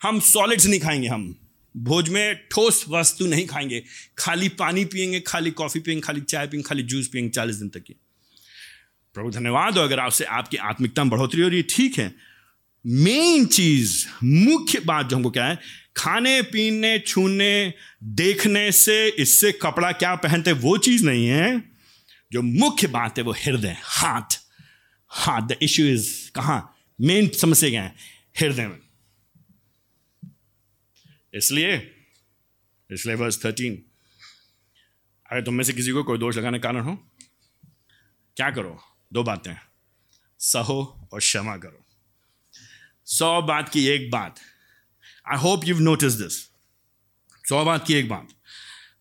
हम सॉलिड्स नहीं खाएँगे हम। भोज में ठोस वस्तु नहीं खाएँगे। खाली पानी पियेंगे खाली कॉफ़ी पियेंगे खाली चाय पियेंगे खाली जूस पियेंगे चालीस दिन तक की। प्रभु धन्यवाद हो अगर आपसे आपकी आत्मिकता में बढ़ोतरी हो रही है ठीक है। मेन चीज़ मुख्य बात जो हमको क्या है खाने, पीने, छूने, देखने से इससे कपड़ा क्या पहनते वो चीज़ नहीं है। जो मुख्य बात है वो हृदय, हाथ। हाथ द इश्यू इज़ कहा? मेन समस्या क्या है, हृदय में। इसलिए इसलिए वर्स थर्टीन अगर तुम में से किसी को कोई दोष लगाने कारण हो, क्या करो? दो बातें। सहो और क्षमा करो। सौ बात की एक बात। I hope you notice this सौ बात की एक बात।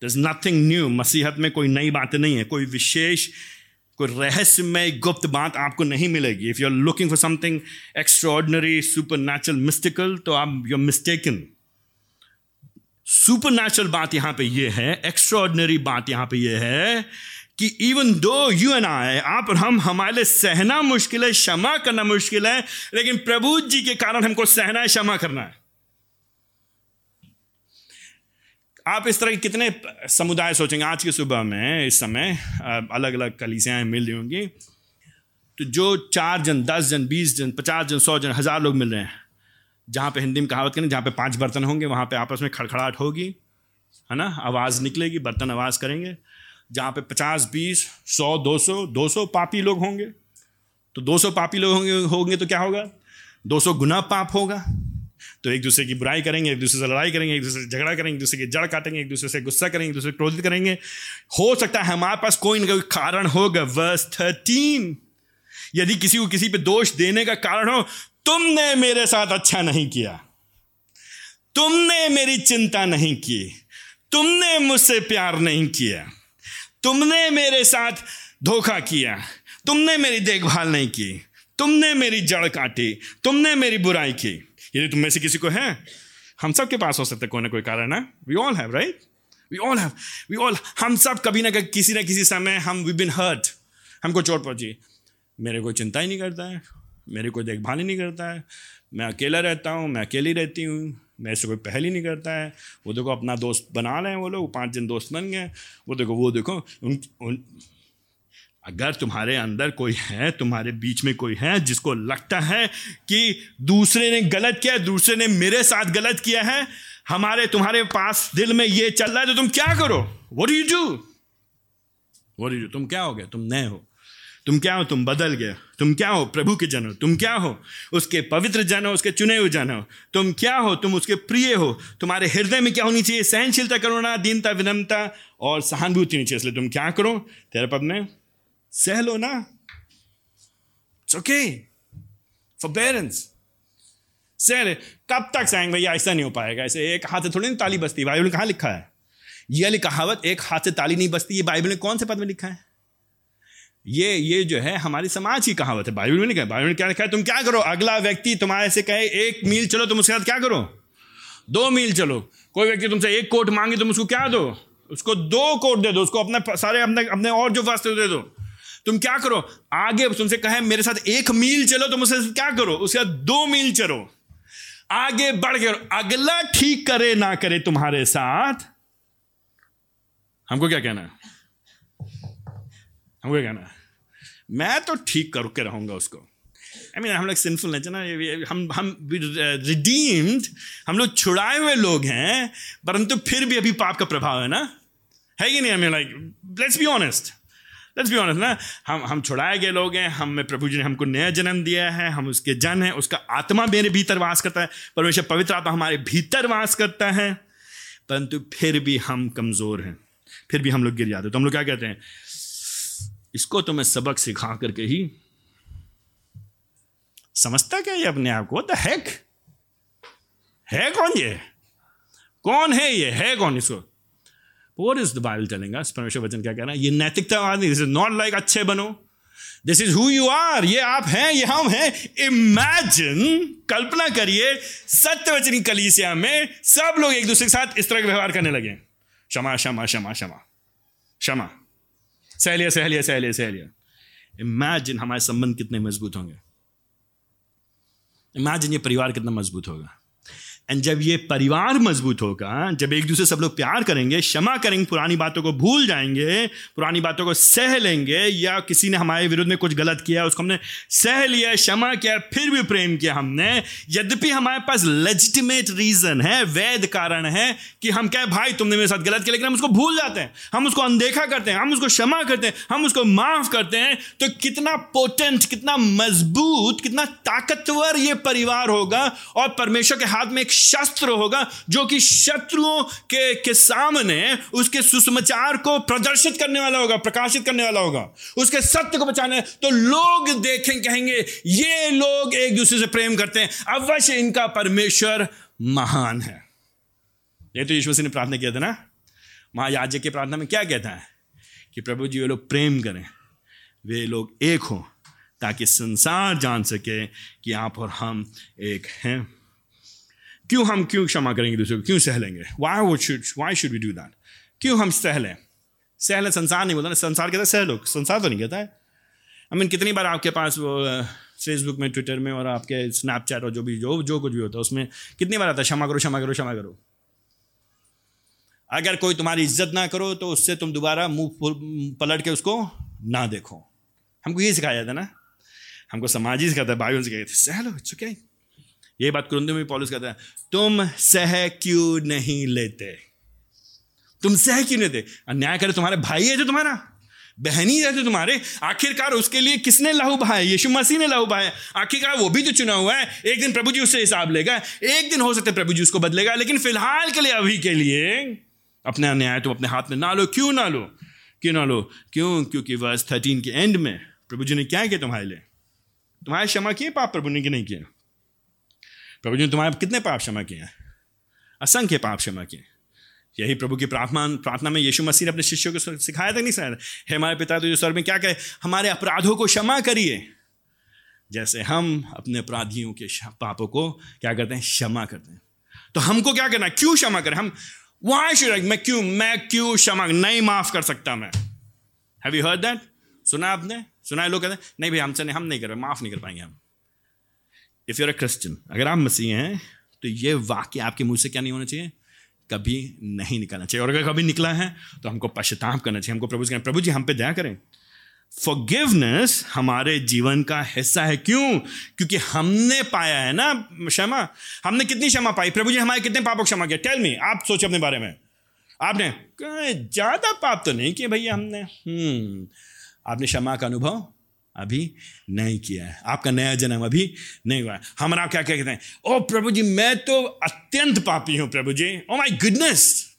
दर इज़ नथिंग न्यू मसीहत में कोई नई बातें नहीं है। कोई विशेष, कोई रहस्यमय गुप्त बात आपको नहीं मिलेगी। If you are looking for something extraordinary supernatural mystical तो आप you are mistaken supernatural बात यहाँ पे ये है एक्स्ट्रॉर्डनरी बात यहाँ पे ये है कि इवन दो यू एन आई आप और हम, हमारे लिए सहना मुश्किल है, क्षमा करना मुश्किल है, लेकिन प्रभु जी के कारण हमको सहना है, क्षमा करना है। आप इस तरह के कितने समुदाय सोचेंगे? आज की सुबह में, इस समय अलग अलग कलीसियाँ मिल रही होंगी। तो जो चार जन, दस जन, बीस जन, पचास जन, सौ जन, हज़ार लोग मिल रहे हैं, जहाँ पे हिंदी में कहावत करें जहाँ पे पाँच बर्तन होंगे, वहाँ पे आपस में खड़खड़ाहट होगी, है ना? आवाज़ निकलेगी, बर्तन आवाज़ करेंगे। जहाँ पे पचास, बीस, सौ, दो सौ दो सौ पापी लोग होंगे तो दो सौ पापी लोग होंगे होंगे तो क्या होगा? दो सौ गुना पाप होगा। तो एक दूसरे की बुराई करेंगे, एक दूसरे से लड़ाई करेंगे, एक दूसरे से झगड़ा करेंगे, एक दूसरे की जड़ काटेंगे, एक दूसरे से गुस्सा करेंगे, एक दूसरे क्रोधित करेंगे। हो सकता है हमारे पास कोई ना कोई कारण होगा। वर्स थर्टीन यदि किसी को किसी पे दोष देने का कारण हो, तुमने मेरे साथ अच्छा नहीं किया। तुमने मेरी चिंता नहीं की। तुमने मुझसे प्यार नहीं किया। तुमने मेरे साथ धोखा किया। तुमने मेरी देखभाल नहीं की। तुमने मेरी जड़ काटी। तुमने मेरी बुराई की। यदि तुम में से किसी को है हम सब के पास हो सकते कोई ना कोई कारण है। We all have right we all have we all हम सब कभी ना कभी किसी ना किसी समय हम वी बिन हर्ट हमको चोट पहुँची। मेरे को चिंता ही नहीं करता है मेरी कोई देखभाल ही नहीं करता है। मैं अकेला रहता हूँ मैं अकेली रहती हूँ मेरे से कोई पहल ही नहीं करता है। वो देखो अपना दोस्त बना रहे हैं वो लोग पाँच दिन दोस्त बन गए। वो देखो वो देखो उन, उन अगर तुम्हारे अंदर कोई है, तुम्हारे बीच में कोई है जिसको लगता है कि दूसरे ने गलत किया, दूसरे ने मेरे साथ गलत किया है, हमारे, तुम्हारे पास दिल में ये चल रहा है तो तुम क्या करो? वो यू डू वो यू तुम क्या हो गए? तुम नए हो। तुम क्या हो? तुम बदल गए। तुम क्या हो? प्रभु के जन हो तुम क्या हो? उसके पवित्र जन हो उसके चुने हुए जन हो तुम क्या हो? तुम उसके प्रिय हो। तुम्हारे हृदय में क्या होनी चाहिए? सहनशीलता करुणा दीनता, विनम्रता और सहानुभूति होनी चाहिए। इसलिए तुम क्या करो? तेरे पद में सह लो ना इट्स ओके फॉर पेरेंट्स सह कब तक सहेंगे भैया, ऐसा नहीं हो पाएगा? ऐसे एक हाथ से थोड़ी नहीं ताली बसती बाइबल में कहाँ लिखा है? ये वाली कहावत, एक हाथ से ताली नहीं बसती ये बाइबल में कौन से पद में लिखा है? ये ये जो है, हमारी समाज की कहावत है। बाइबल में नहीं कहा। बाइबल में क्या लिखा है? तुम क्या करो? अगला व्यक्ति तुम्हारे से कहे, एक मील चलो, तुम उसके साथ क्या करो? दो मील चलो। कोई व्यक्ति तुमसे एक कोट मांगे, तुम उसको क्या दो? उसको दो कोट दे दो। उसको अपने सारे अपने अपने और जो वास्ते दे दो। तुम क्या करो? आगे तुमसे कहे मेरे साथ एक मील चलो तुम उसे क्या करो? उसके साथ दो मील चलो। आगे बढ़ के अगला ठीक करे ना करे तुम्हारे साथ। हमको क्या कहना है? हमको क्या कहना है? मैं तो ठीक करके रहूँगा उसको। आई I मीन mean, हम लोग सिंफुल नहीं ना हम हम रिडीम्ड हम लोग छुड़ाए हुए लोग हैं परंतु फिर भी अभी पाप का प्रभाव है ना? है कि नहीं? हमें like let's be honest let's be honest ना, हम हम छुड़ाए गए लोग हैं, हमें प्रभु जी ने हमको नया जन्म दिया है, हम उसके जन हैं, उसका आत्मा मेरे भीतर वास करता है, परमेश्वर पवित्र आत्मा हमारे भीतर वास करता है, परंतु फिर भी हम कमज़ोर हैं, फिर भी हम लोग गिर जाते हैं। तो हम लोग क्या कहते हैं? इसको तो मैं सबक सिखा करके ही समझता क्या ये अपने आप को? द हैक है कौन ये? कौन है ये? है कौन इसको? What is the Bible telling us परमेश्वर वचन क्या कह रहा है? ये नैतिकता आदमी दिस इज़ नॉट लाइक अच्छे बनो। This is who you are ये आप हैं, ये हम हैं। इमेजिन कल्पना करिए सत्य वचनी कलीसिया में सब लोग एक दूसरे के साथ इस तरह का व्यवहार करने लगे। क्षमा क्षमा क्षमा क्षमा। क्षमा। सहलिया सहलिया सहलिया सहलिया। इमेजिन हमारे संबंध कितने मज़बूत होंगे। इमेजिन ये परिवार कितना मज़बूत होगा। एंड जब ये परिवार मज़बूत होगा, जब एक दूसरे सब लोग प्यार करेंगे, क्षमा करेंगे, पुरानी बातों को भूल जाएँगे, पुरानी बातों को सह लेंगे, या किसी ने हमारे विरुद्ध में कुछ गलत किया, उसको हमने सह लिया, क्षमा किया, फिर भी प्रेम किया हमने, यद्यपि हमारे पास लेजिटिमेट रीजन है, वैध कारण है कि हम क्या भाई, तुमने मेरे साथ गलत किया, लेकिन हम उसको भूल जाते हैं, हम उसको अनदेखा करते हैं, हम उसको क्षमा करते हैं, हम उसको माफ़ करते हैं तो कितना पोटेंट कितना मज़बूत, कितना ताकतवर ये परिवार होगा, और परमेश्वर के हाथ में एक शस्त्र होगा जो कि शत्रुओं के के सामने उसके सुसमाचार को प्रदर्शित करने वाला होगा, प्रकाशित करने वाला होगा। उसके सत्य को बचाने तो लोग देखें, कहेंगे, ये लोग एक दूसरे से प्रेम करते हैं। अवश्य इनका परमेश्वर महान है। ये तो ईश्वर ने प्रार्थना किया था ना? महायाजक की प्रार्थना में क्या कहता है? कि प्रभु जी वे लोग प्रेम करें, वे लोग एक हों, ताकि संसार जान सके कि आप और हम एक हैं। क्यों हम क्यों क्षमा करेंगे दूसरे को? क्यों सह लेंगे वाई वो should why should we do that क्यों हम सह लें सह लें संसार नहीं बोलता ना, संसार कहता है सह लो संसार तो नहीं कहता है। आई मीन कितनी बार आपके पास वो फेसबुक में ट्विटर में और आपके स्नैपचैट और जो भी, जो जो कुछ भी होता है, उसमें कितनी बार आता है, क्षमा करो क्षमा करो क्षमा करो। अगर कोई तुम्हारी इज़्ज़त ना करो तो उससे तुम दोबारा मुँह पलट के उसको ना देखो। हमको ये सिखाया जाता है ना? हमको समाज ही सिखाता है, भाइयों से कहते सह लो इट्स ओके ये बात कुरुंदे में पॉलिस कहता है, तुम सह क्यों नहीं लेते? तुम सह क्यों नहीं लेते? अन्याय करे तुम्हारे भाई है जो तुम्हारा, बहनी है जो तुम्हारे, आखिरकार उसके लिए किसने लाहू बहाया? यीशु मसीह ने लाहू बहाया। आखिरकार वो भी तो चुना हुआ है, एक दिन प्रभु जी उससे हिसाब लेगा, एक दिन हो सकता है प्रभु जी उसको बदलेगा, लेकिन फ़िलहाल के लिए, अभी के लिए अपने अन्याय तुम अपने हाथ में ना लो। क्यों ना लो? क्यों ना लो? क्यों? क्योंकि वर्ष थर्टीन के एंड में प्रभु जी ने क्या किया तुम्हारे लिए? तुम्हारे क्षमा किए, पाप प्रभु ने कि नहीं किया प्रभु जी ने तुम्हारे कितने पाप क्षमा किए हैं? असंख्य पाप क्षमा किए यही प्रभु की प्रार्थना प्रार्थना में यीशु मसीह ने अपने शिष्यों को सिखाया था नहीं सिखाया हे हमारे पिता तो जो स्वर में क्या कहे? हमारे अपराधों को क्षमा करिए। जैसे हम अपने अपराधियों के पापों को क्या करते हैं? क्षमा करते हैं। तो हमको क्या करना क्यों क्षमा करें? हम वहाँ शुड मैं क्यों मैं क्यों क्षमा, नहीं माफ़ कर सकता मैं? हैव यू हर्ड दैट सुना आपने? सुना है लोग कहते हैं, नहीं भाई, हमसे नहीं, हम नहीं कर रहे, माफ़ नहीं कर पाएँगे हम। इफ़ यूर अ क्रिश्चियन अगर आप मसीह हैं तो ये वाक्य आपके मुँह से क्या नहीं होना चाहिए? कभी नहीं निकलना चाहिए। और अगर कभी निकला है तो हमको पश्चाताप करना चाहिए, हमको प्रभु प्रभु जी, हम पे दया करें। फॉरगिवनेस हमारे जीवन का हिस्सा है। क्यों? क्योंकि हमने पाया है ना, क्षमा। हमने कितनी क्षमा पाई? प्रभु जी, हमारे कितने पापों को क्षमा किया? टेल मी आप सोचो अपने बारे में। आपने ज़्यादा पाप तो नहीं किए भैया हमने? हम्म आपने क्षमा का अनुभव अभी नहीं किया है। आपका नया जन्म अभी नहीं हुआ है। हमारा क्या कहते हैं? ओ प्रभु जी, मैं तो अत्यंत पापी हूँ प्रभु जी। ओ माई गुडनेस।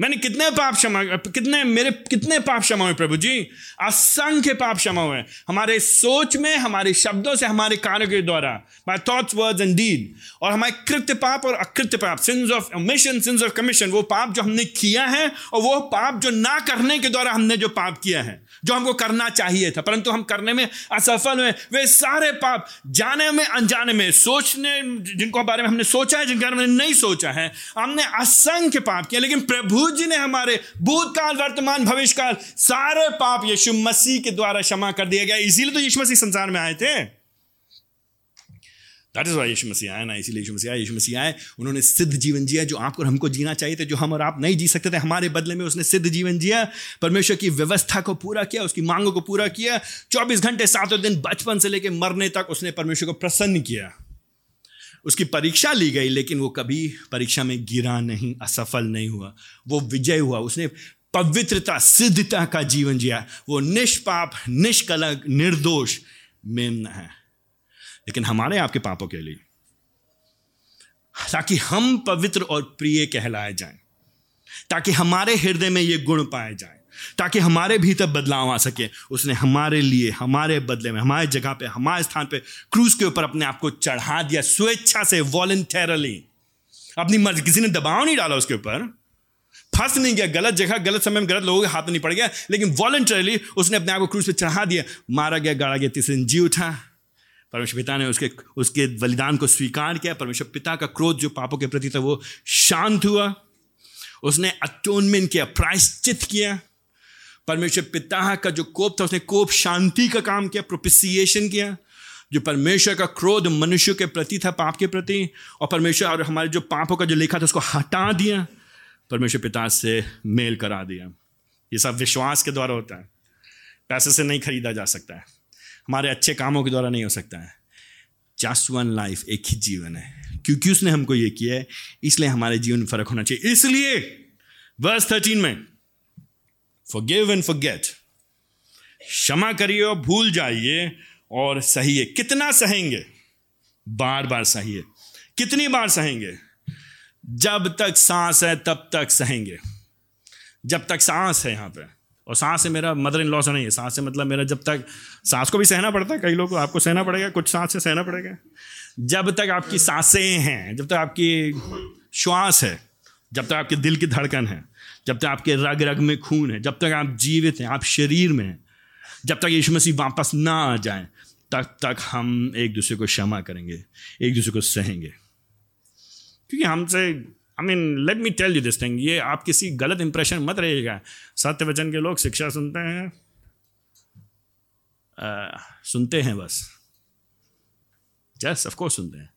मैंने कितने पाप क्षमा, कितने मेरे, कितने पाप क्षमा हुए प्रभु जी? असंख्य पाप क्षमा हुए। हमारे सोच में, हमारे शब्दों से, हमारे कार्य के द्वारा my thoughts words and deed और हमारे कृत्य पाप और अकृत्य पाप sins of omission sins of commission वो पाप जो हमने किया है और वो पाप जो ना करने के द्वारा हमने जो पाप किया है, जो हमको करना चाहिए था। परंतु हम करने में असफल हुए। वे सारे पाप जाने में, अनजाने में, सोचने, जिनको बारे में हमने सोचा है, जिनके बारे में नहीं सोचा है, हमने असंख्य पाप किया लेकिन प्रभु जी ने हमारे भूतकाल, वर्तमान भविष्य काल सारे पाप यीशु मसीह के द्वारा क्षमा कर दिया गया इसीलिए तो यीशु मसीह संसार में आए थे। That is why Yeshu Masih आया ना, इसीलिए यीशु मसीह आया यीशु मसीह आए। उन्होंने सिद्ध जीवन जिया, जो आपको और हमको जीना चाहिए थे, जो हम और आप नहीं जी सकते थे, हमारे बदले में उसने सिद्ध जीवन जिया। परमेश्वर की व्यवस्था को पूरा किया, उसकी मांगों को पूरा किया। चौबीस घंटे सातों दिन बचपन से लेकर मरने तक उसने परमेश्वर को प्रसन्न किया। उसकी परीक्षा ली गई, लेकिन वो कभी परीक्षा में गिरा नहीं, असफल नहीं हुआ। वो विजय हुआ। उसने पवित्रता, सिद्धता का जीवन जिया। वो निष्पाप, निष्कलंक, निर्दोष, मेमना है। लेकिन हमारे आपके पापों के लिए, ताकि हम पवित्र और प्रिय कहलाए जाएँ, ताकि हमारे हृदय में ये गुण पाए जाए ताकि हमारे भीतर बदलाव आ सके। उसने हमारे लिए, हमारे बदले में, हमारे जगह पे, हमारे स्थान पे क्रूज के ऊपर अपने आप को चढ़ा दिया, स्वेच्छा से वॉलेंटरली अपनी मर्ज़ी, किसी ने दबाव नहीं डाला उसके ऊपर। फंस नहीं गया, गलत जगह, गलत समय में गलत लोगों के हाथ नहीं पड़ गया, लेकिन वॉलेंटरली उसने अपने आप को क्रूज पे चढ़ा दिया। मारा गया, गाड़ा गया, तीसरे दिन जी उठा। परमेश्वर पिता ने उसके उसके बलिदान को स्वीकार किया। परमेश्वर पिता का क्रोध जो पापों के प्रति था, वो शांत हुआ। उसने अटोनमेंट किया, प्रायश्चित किया। परमेश्वर पिता का जो कोप था, उसने कोप शांति का काम किया प्रोपिसिएशन किया, जो परमेश्वर का क्रोध मनुष्य के प्रति था, पाप के प्रति, और परमेश्वर और हमारे जो पापों का जो लेखा था, उसको हटा दिया, परमेश्वर पिता से मेल करा दिया। ये सब विश्वास के द्वारा होता है। पैसे से नहीं खरीदा जा सकता है। हमारे अच्छे कामों के द्वारा नहीं हो सकता है। जस्ट वन लाइफ एक ही जीवन है। क्योंकि उसने हमको ये किया है, इसलिए हमारे जीवन में फ़र्क होना चाहिए। इसलिए वर्ष थर्टीन में forgive and forget क्षमा करिए और भूल जाइए और सहिए। कितना सहेंगे? बार बार सहिए। कितनी बार सहेंगे? जब तक सांस है, तब तक सहेंगे। जब तक सांस है यहाँ पे। और सांस से मेरा मदर इन लॉ से नहीं है। सांस से मतलब मेरा जब तक सांस को भी सहना पड़ता है, कई लोग आपको सहना पड़ेगा, कुछ सांस से सहना पड़ेगा। जब तक आपकी साँसें हैं, जब तक आपकी श्वास है, जब तक आपके दिल की धड़कन है जब तक आपके रग रग में खून है जब तक आप जीवित हैं आप शरीर में हैं जब तक यीशु मसीह वापस ना आ जाए तब तक हम एक दूसरे को क्षमा करेंगे एक दूसरे को सहेंगे। क्योंकि हमसे I mean let me tell you this thing ये आप किसी गलत इंप्रेशन मत रहिएगा। सत्य वचन के लोग शिक्षा सुनते हैं। आ, सुनते हैं बस। जस ऑफकोर्स सुनते हैं।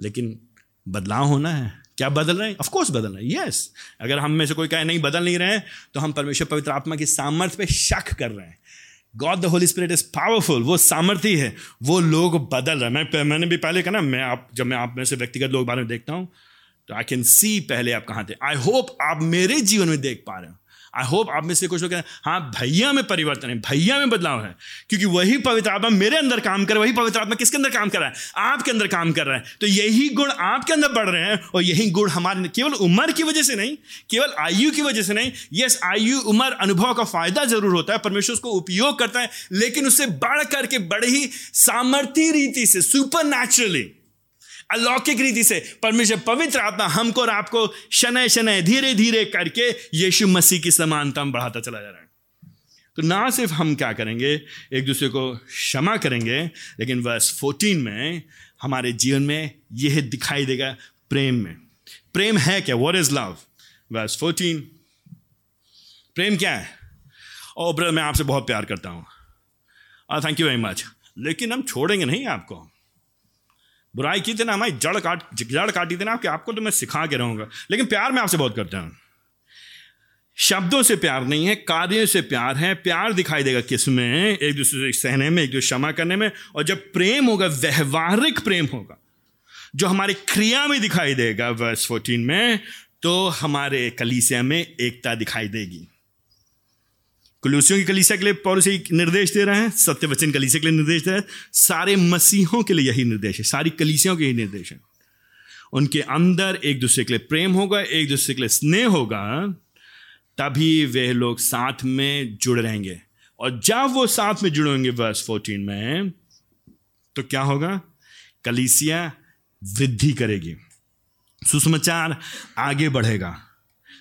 लेकिन बदलाव होना है। क्या बदल रहे हैं? ऑफकोर्स बदल रहे हैं यस yes. अगर हम में से कोई कहे, नहीं, बदल नहीं रहे हैं तो हम परमेश्वर पवित्र आत्मा की सामर्थ्य पे शक कर रहे हैं। God the Holy Spirit is powerful वो सामर्थ्य है वो लोग बदल रहे हैं। मैं, मैंने भी पहले कहा ना, मैं आप, जब मैं आप में से व्यक्तिगत लोग बारे में देखता हूँ तो आई कैन सी पहले आप कहाँ थे। आई होप आप मेरे जीवन में देख पा रहे हो। आई होप आप में से कुछ लोग हाँ भैया में परिवर्तन है, भैया में बदलाव है। क्योंकि वही पवित्र आत्मा मेरे अंदर काम कर वही पवित्र आत्मा किसके अंदर काम कर रहा है? आपके अंदर काम कर रहा है। तो यही गुण आपके अंदर बढ़ रहे हैं और यही गुण हमारे केवल उम्र की वजह से नहीं, केवल आयु की वजह से नहीं। यस आयु, उम्र, अनुभव का फ़ायदा ज़रूर होता है, परमेश्वर उसको उपयोग करता है, लेकिन उससे बढ़ करके बड़े ही सामर्थ्य रीति से सुपर नेचुरली अलौकिक रीति से परमेश्वर पवित्र आत्मा हमको और आपको शनय शनय, धीरे धीरे करके यीशु मसीह की समानता में बढ़ाता चला जा रहा है। तो ना सिर्फ़ हम क्या करेंगे, एक दूसरे को क्षमा करेंगे, लेकिन वर्ष फोर्टीन में हमारे जीवन में यह दिखाई देगा प्रेम में। प्रेम है क्या? What is love verse fourteen प्रेम क्या है? ओ ब्रदर मैं आपसे बहुत प्यार करता हूँ। थैंक यू वेरी मच लेकिन हम छोड़ेंगे नहीं आपको। बुराई की थी ना, हमारी जड़ काट, जड़ काटी थी ना आपके आपको तो मैं सिखा के रहूँगा। लेकिन प्यार मैं आपसे बहुत करता हूँ। शब्दों से प्यार नहीं है, कार्यों से प्यार है। प्यार दिखाई देगा किसमें? एक दूसरे से सहने में, एक दूसरे क्षमा करने में। और जब प्रेम होगा, व्यवहारिक प्रेम होगा, जो हमारी क्रिया में दिखाई देगा वर्स फोर्टीन में तो हमारे कलीसिया में एकता दिखाई देगी। कुलूसियों की कलीसिया के लिए पौरुष निर्देश दे रहे हैं सत्य वचन कलीसिया के लिए निर्देश दे रहे हैं। सारे मसीहों के लिए यही निर्देश है, सारी कलीसियों के यही निर्देश है। उनके अंदर एक दूसरे के लिए प्रेम होगा, एक दूसरे के लिए स्नेह होगा, तभी वे लोग साथ में जुड़ रहेंगे। और जब वो साथ में जुड़ेंगे वर्ष फोर्टीन में तो क्या होगा? कलीसिया वृद्धि करेगी, सुसमाचार आगे बढ़ेगा।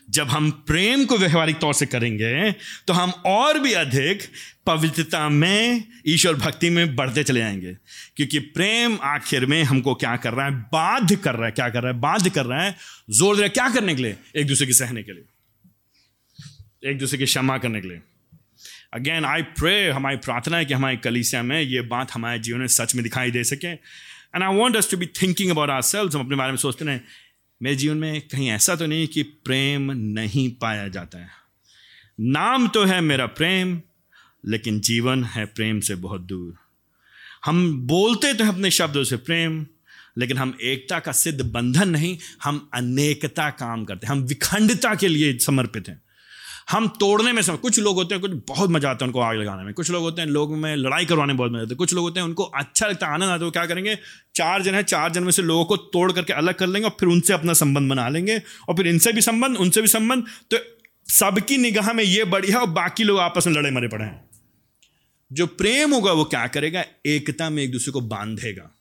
जब हम प्रेम को व्यवहारिक तौर से करेंगे तो हम और भी अधिक पवित्रता में, ईश्वर भक्ति में बढ़ते चले जाएँगे। क्योंकि प्रेम आखिर में हमको क्या कर रहा है? बाध्य कर रहा है। क्या कर रहा है? बाध्य कर रहा है। ज़ोर दे रहा है क्या करने के लिए? एक दूसरे की सहने के लिए। एक दूसरे की क्षमा करने के लिए। अगेन आई प्रे हमारी प्रार्थना है कि हमारी कलीसिया में ये बात हमारे जीवन में सच में दिखाई दे सके। And I want us to be thinking about ourselves हम अपने बारे में सोचते हैं मेरे जीवन में कहीं ऐसा तो नहीं कि प्रेम नहीं पाया जाता है। नाम तो है मेरा प्रेम, लेकिन जीवन है प्रेम से बहुत दूर। हम बोलते तो हैं अपने शब्दों से प्रेम, लेकिन हम एकता का सिद्ध बंधन नहीं, हम अनेकता काम करते हैं। हम विखंडता के लिए समर्पित हैं। हम तोड़ने में समय कुछ लोग होते हैं, कुछ बहुत मज़ा आता है उनको आग लगाने में। कुछ लोग होते हैं, लोगों में लड़ाई करवाने में बहुत मज़ा आता है। कुछ लोग होते हैं, उनको अच्छा लगता है, आनंद आता है, वो क्या करेंगे? चार जन है, चार जन में से लोगों को तोड़ करके अलग कर लेंगे और फिर उनसे अपना संबंध बना लेंगे और फिर इनसे भी संबंध, उनसे भी संबंध। तो सबकी निगाह में ये बढ़िया और बाकी लोग आपस में लड़े मरे पड़े हैं। जो प्रेम होगा वो क्या करेगा? एकता में एक दूसरे को बांधेगा।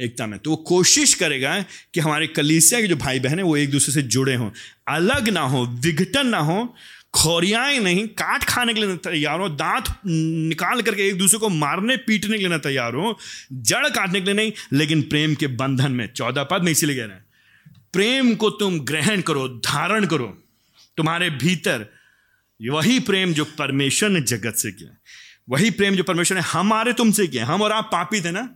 एकता में। तो वो कोशिश करेगा कि हमारे कलीसिया के जो भाई बहन है, वो एक दूसरे से जुड़े हों। अलग ना हो, विघटन ना हो, खोरियाएँ नहीं, काट खाने के लिए तैयार हो, दांत निकाल करके एक दूसरे को मारने, पीटने के लिए ना तैयार हो, जड़ काटने के लिए नहीं, लेकिन प्रेम के बंधन में। चौदह पद में इसीलिए कह रहे हैं, प्रेम को तुम ग्रहण करो, धारण करो। तुम्हारे भीतर वही प्रेम जो परमेश्वर ने जगत से किया वही प्रेम जो परमेश्वर ने हमारे तुमसे किया हम और आप पापी थे ना?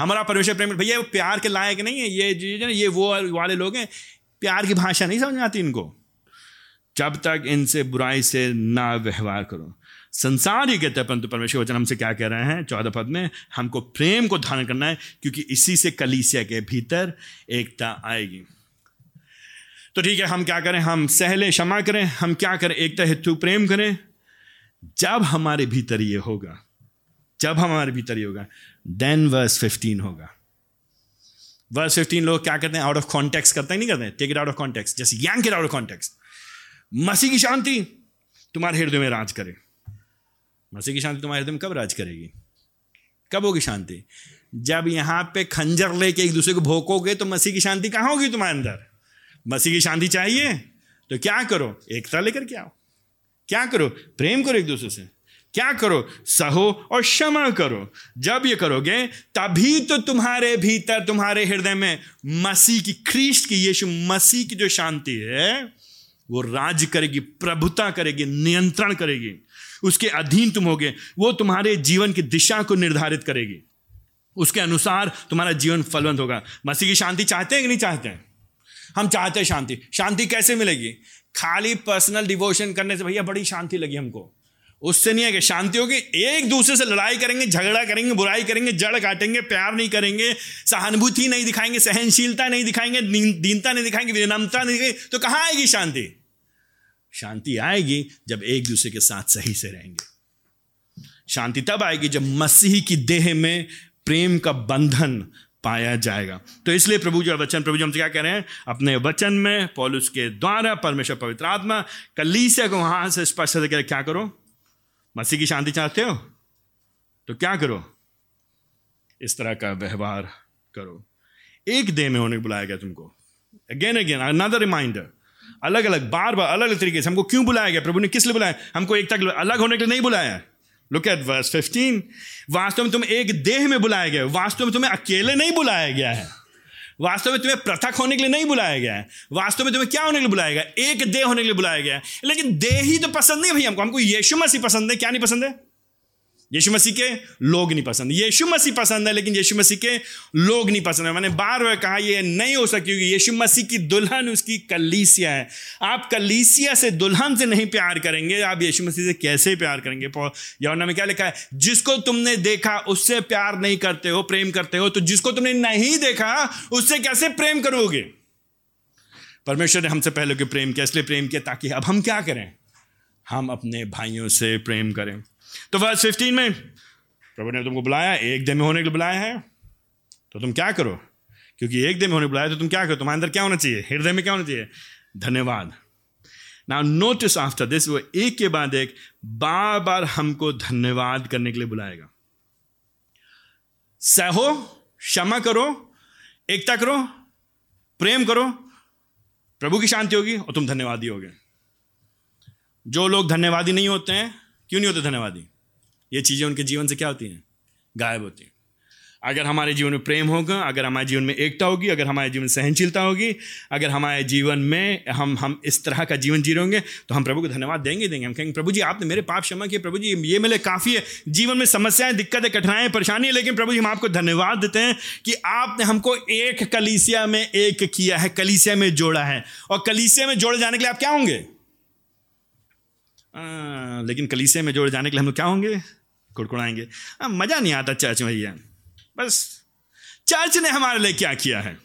हमारा परमेश्वर प्रेम भैया, वो प्यार के लायक नहीं है, ये जो ये वो वाले लोग हैं। प्यार की भाषा नहीं समझ आती इनको। जब तक इनसे बुराई से ना व्यवहार करो। संसार ही कहते हैं, परंतु परमेश्वर वचन हमसे क्या कह रहे हैं? चौदह पद में, हमको प्रेम को धारण करना है, क्योंकि इसी से कलीसिया के भीतर एकता आएगी। तो ठीक है, हम क्या करें? हम सहले क्षमा करें। हम क्या करें? एकता हेतु प्रेम करें। जब हमारे भीतर ये होगा जब हमारे भीतर ये होगा। देन वर्स फिफ्टीन होगा। वर्स फिफ्टीन लोग क्या करते हैं? आउट ऑफ़ कॉन्टेक्स्ट करते हैं, नहीं करते? Take it out of context जैसे yank it out of context मसीह की शांति तुम्हारे हृदय में राज करे। मसीह की शांति तुम्हारे हृदय में कब राज करेगी? कब होगी शांति? जब यहाँ पे खंजर लेके एक दूसरे को भोकोगे तो मसीह की शांति कहाँ होगी तुम्हारे अंदर? मसीह की शांति चाहिए? तो क्या करो? एकता लेकर के आओ। क्या करो? प्रेम करो एक दूसरे से। क्या करो? सहो और क्षमा करो। जब ये करोगे, तभी तो तुम्हारे भीतर, तुम्हारे हृदय में मसीह की ख्रीस्ट की, यीशु मसीह की जो शांति है, वो राज करेगी, प्रभुता करेगी, नियंत्रण करेगी। उसके अधीन तुम होगे, वो तुम्हारे जीवन की दिशा को निर्धारित करेगी। उसके अनुसार तुम्हारा जीवन फलवंत होगा। मसीह की शांति चाहते हैं कि नहीं चाहते? हैं हम चाहते हैं शांति। शांति कैसे मिलेगी? खाली पर्सनल डिवोशन करने से, भैया, बड़ी शांति लगी हमको। उससे नहीं है कि शांति होगी। एक दूसरे से लड़ाई करेंगे, झगड़ा करेंगे, बुराई करेंगे, जड़ काटेंगे, प्यार नहीं करेंगे, सहानुभूति नहीं दिखाएँगे, सहनशीलता नहीं दिखाएँगे दीनता नहीं दिखाएँगे, विनम्रता नहीं दिखाएँगे तो कहाँ आएगी शांति? शांति आएगी जब एक दूसरे के साथ सही से रहेंगे। शांति तब आएगी जब मसीह की देह में प्रेम का बंधन पाया जाएगा। तो इसलिए प्रभु जी और वचन, प्रभु जी हमसे क्या कह रहे हैं? अपने वचन में पॉलुस के द्वारा परमेश्वर पवित्र आत्मा, कलीसिया को वहाँ से स्पष्ट क्या करो? मसीह की शांति चाहते हो? तो क्या करो? इस तरह का व्यवहार करो। एक देह में होने बुलाया गया तुमको। अगेन अगेन अनदर रिमाइंडर अलग अलग बार बार अलग अलग तरीके से हमको क्यों बुलाया गया? प्रभु ने किस लिए बुलाया? हमको एक तक अलग होने के लिए नहीं बुलाया। लुक एट वर्स 15 वास्तव में तुम एक देह में बुलाया गया। वास्तव में तुम्हें अकेले नहीं बुलाया गया है। वास्तव में तुम्हें पृथक होने के लिए नहीं बुलाया गया है। वास्तव में तुम्हें क्या होने के लिए बुलाया गया? एक देह होने के लिए बुलाया गया है। लेकिन देह ही तो पसंद नहीं भैया हमको। हमको यीशु मसीह पसंद है। क्या नहीं पसंद है? यीशु मसीह के लोग नहीं पसंद। यीशु मसीह पसंद है, लेकिन यीशु मसीह के लोग नहीं पसंद है। मैंने बार बार कहा, ये नहीं हो सकती क्योंकि यीशु मसीह की दुल्हन उसकी कलीसिया है। आप कलीसिया से दुल्हन से नहीं प्यार करेंगे, आप यीशु मसीह से कैसे प्यार करेंगे? यौना में क्या लिखा है? जिसको तुमने देखा, उससे प्यार नहीं करते हो, प्रेम करते हो। तो जिसको तुमने नहीं देखा, उससे कैसे प्रेम करोगे? परमेश्वर ने हमसे पहले के प्रेम किया, इसलिए प्रेम किया ताकि अब हम क्या करें? हम अपने भाइयों से प्रेम करें। तो वर्ष फिफ्टीन में, प्रभु ने तुमको बुलाया, एक दिन में होने के लिए बुलाया है तो तुम क्या करो? क्योंकि एक दिन में होने बुलाया तो तुम क्या करो? तुम्हारे अंदर क्या होना चाहिए? हृदय में क्या होना चाहिए? धन्यवाद। ना नोटिस आफ्टर दिस वो एक के बाद एक बार बार हमको धन्यवाद करने के लिए बुलाएगा। सहो, क्षमा करो, एकता करो, प्रेम करो, प्रभु की शांति होगी और तुम धन्यवादी होगे। जो लोग धन्यवादी नहीं होते हैं क्यों नहीं होते धन्यवादी? ये चीज़ें उनके जीवन से क्या होती हैं? गायब होती हैं। अगर हमारे जीवन में प्रेम होगा, अगर हमारे जीवन में एकता होगी, अगर हमारे जीवन में सहनशीलता होगी, अगर हमारे जीवन में हम हम इस तरह का जीवन जी होंगे तो हम प्रभु को धन्यवाद देंगे देंगे। हम कहेंगे, प्रभु जी, आपने मेरे पाप क्षमा किए, प्रभु जी, ये मेरे काफ़ी है। जीवन में समस्याएँ, दिक्कतें कठिनाएँ परेशानी है, लेकिन प्रभु जी, हम आपको धन्यवाद देते हैं कि आपने हमको एक कलीसिया में एक किया है, कलीसिया में जोड़ा है। और कलीसिया में जोड़े जाने के लिए आप क्या होंगे? लेकिन कलीसिया में जोड़े जाने के लिए हम लोग क्या होंगे? कुड़कुड़ाएँगे। मज़ा नहीं आता चर्च में भैया बस, चर्च ने हमारे लिए क्या किया है?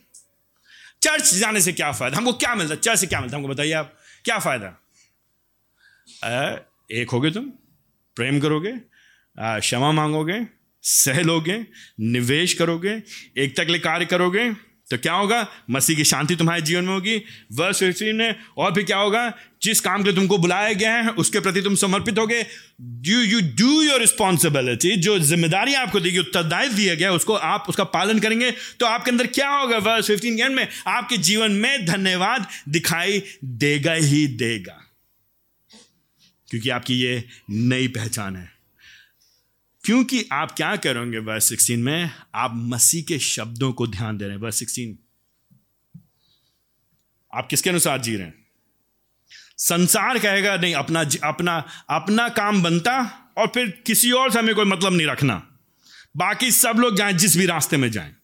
चर्च जाने से क्या फ़ायदा? हमको क्या मिलता? चर्च से क्या मिलता? हमको बताइए आप, क्या फ़ायदा? एक होगे तुम, प्रेम करोगे क्षमा मांगोगे, सह लोगे, निवेश करोगे, एकता के लिए कार्य करोगे तो क्या होगा? मसीह की शांति तुम्हारे जीवन में होगी। वर्ष फिफ्टीन में और फिर क्या होगा? जिस काम के तुमको बुलाया गया है, उसके प्रति तुम समर्पित होगे। You you do your responsibility जो ज़िम्मेदारी आपको दी गई, उत्तरदायित्व दिया गया, उसको आप, उसका पालन करेंगे तो आपके अंदर क्या होगा? वर्ष फिफ्टीन के में आपके जीवन में धन्यवाद दिखाई देगा ही देगा। क्योंकि आपकी ये नई पहचान है। क्योंकि आप क्या करोगे वर्ष सिक्सटीन में? आप मसीह के शब्दों को ध्यान दे रहे हैं। वर्ष सिक्सटीन आप किसके अनुसार जी रहे हैं? संसार कहेगा, नहीं, अपना अपना अपना काम बनता और फिर किसी और से हमें कोई मतलब नहीं रखना। बाकी सब लोग जाएँ, जिस भी रास्ते में जाएँ।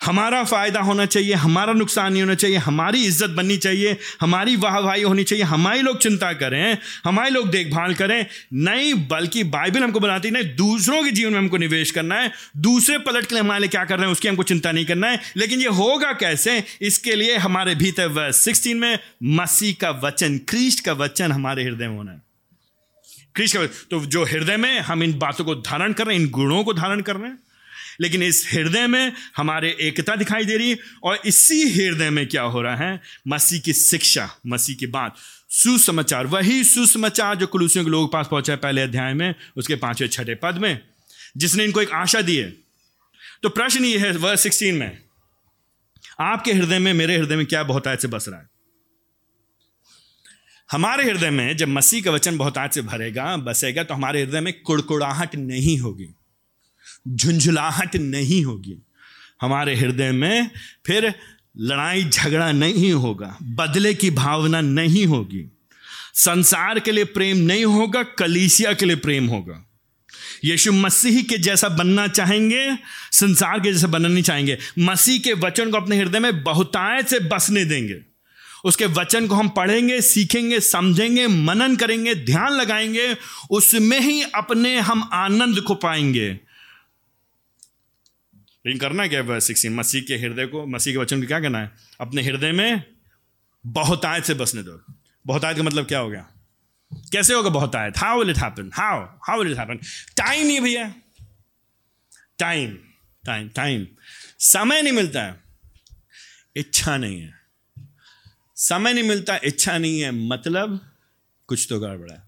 हमारा फ़ायदा होना चाहिए, हमारा नुकसान नहीं होना चाहिए, हमारी इज़्ज़त बननी चाहिए, हमारी वाहवाही होनी चाहिए, हमारे लोग चिंता करें, हमारे लोग देखभाल करें, नहीं बल्कि बाइबल हमको बनाती नहीं, दूसरों के जीवन में हमको निवेश करना है, दूसरे पलट के लिए हमारे लिए क्या कर रहे हैं, उसकी हमको चिंता नहीं करना है, लेकिन ये होगा कैसे, इसके लिए हमारे भीतर वर्ष सिक्सटीन में मसीह का वचन क्रीस्ट का वचन हमारे हृदय में होना है। क्रीस्ट का तो जो हृदय में हम इन बातों को धारण कर रहे हैं, इन गुणों को धारण कर रहे हैं लेकिन इस हृदय में हमारे एकता दिखाई दे रही है और इसी हृदय में क्या हो रहा है? मसीह की शिक्षा, मसीह की बात। सुसमाचार, वही सुसमाचार जो कुलूसियों के लोग पास पहुँचा है पहले अध्याय में, उसके पाँचवें छठे पद में, जिसने इनको एक आशा दी है। तो प्रश्न ये है वर्ष सिक्सटीन में, आपके हृदय में, मेरे हृदय में क्या बहुतायत से बस रहा है? हमारे हृदय में जब मसीह का वचन बहुतायत से भरेगा, बसेगा तो हमारे हृदय में कुड़कुड़ाहट नहीं होगी। झुंझुलाहट नहीं होगी। हमारे हृदय में फिर लड़ाई झगड़ा नहीं होगा, बदले की भावना नहीं होगी। संसार के लिए प्रेम नहीं होगा, कलीसिया के लिए प्रेम होगा। यीशु मसीह के जैसा बनना चाहेंगे, संसार के जैसा बनना नहीं चाहेंगे। मसीह के वचन को अपने हृदय में बहुतायत से बसने देंगे। उसके वचन को हम पढ़ेंगे, सीखेंगे, समझेंगे, मनन करेंगे, ध्यान लगाएँगे, उसमें ही अपने हम आनंद को पाएँगे। लेकिन करना क्या है सिक्सटीन मसीह के हृदय को, मसीह के वचन को क्या करना है? अपने हृदय में बहुतायत से बसने दो। बहुतायत का मतलब क्या हो गया? कैसे होगा बहुतायत how will it happen how how will it happen time नहीं भैया। टाइम टाइम टाइम समय नहीं मिलता है। इच्छा नहीं है। समय नहीं मिलता, इच्छा नहीं है। मतलब कुछ तो गड़बड़ा है।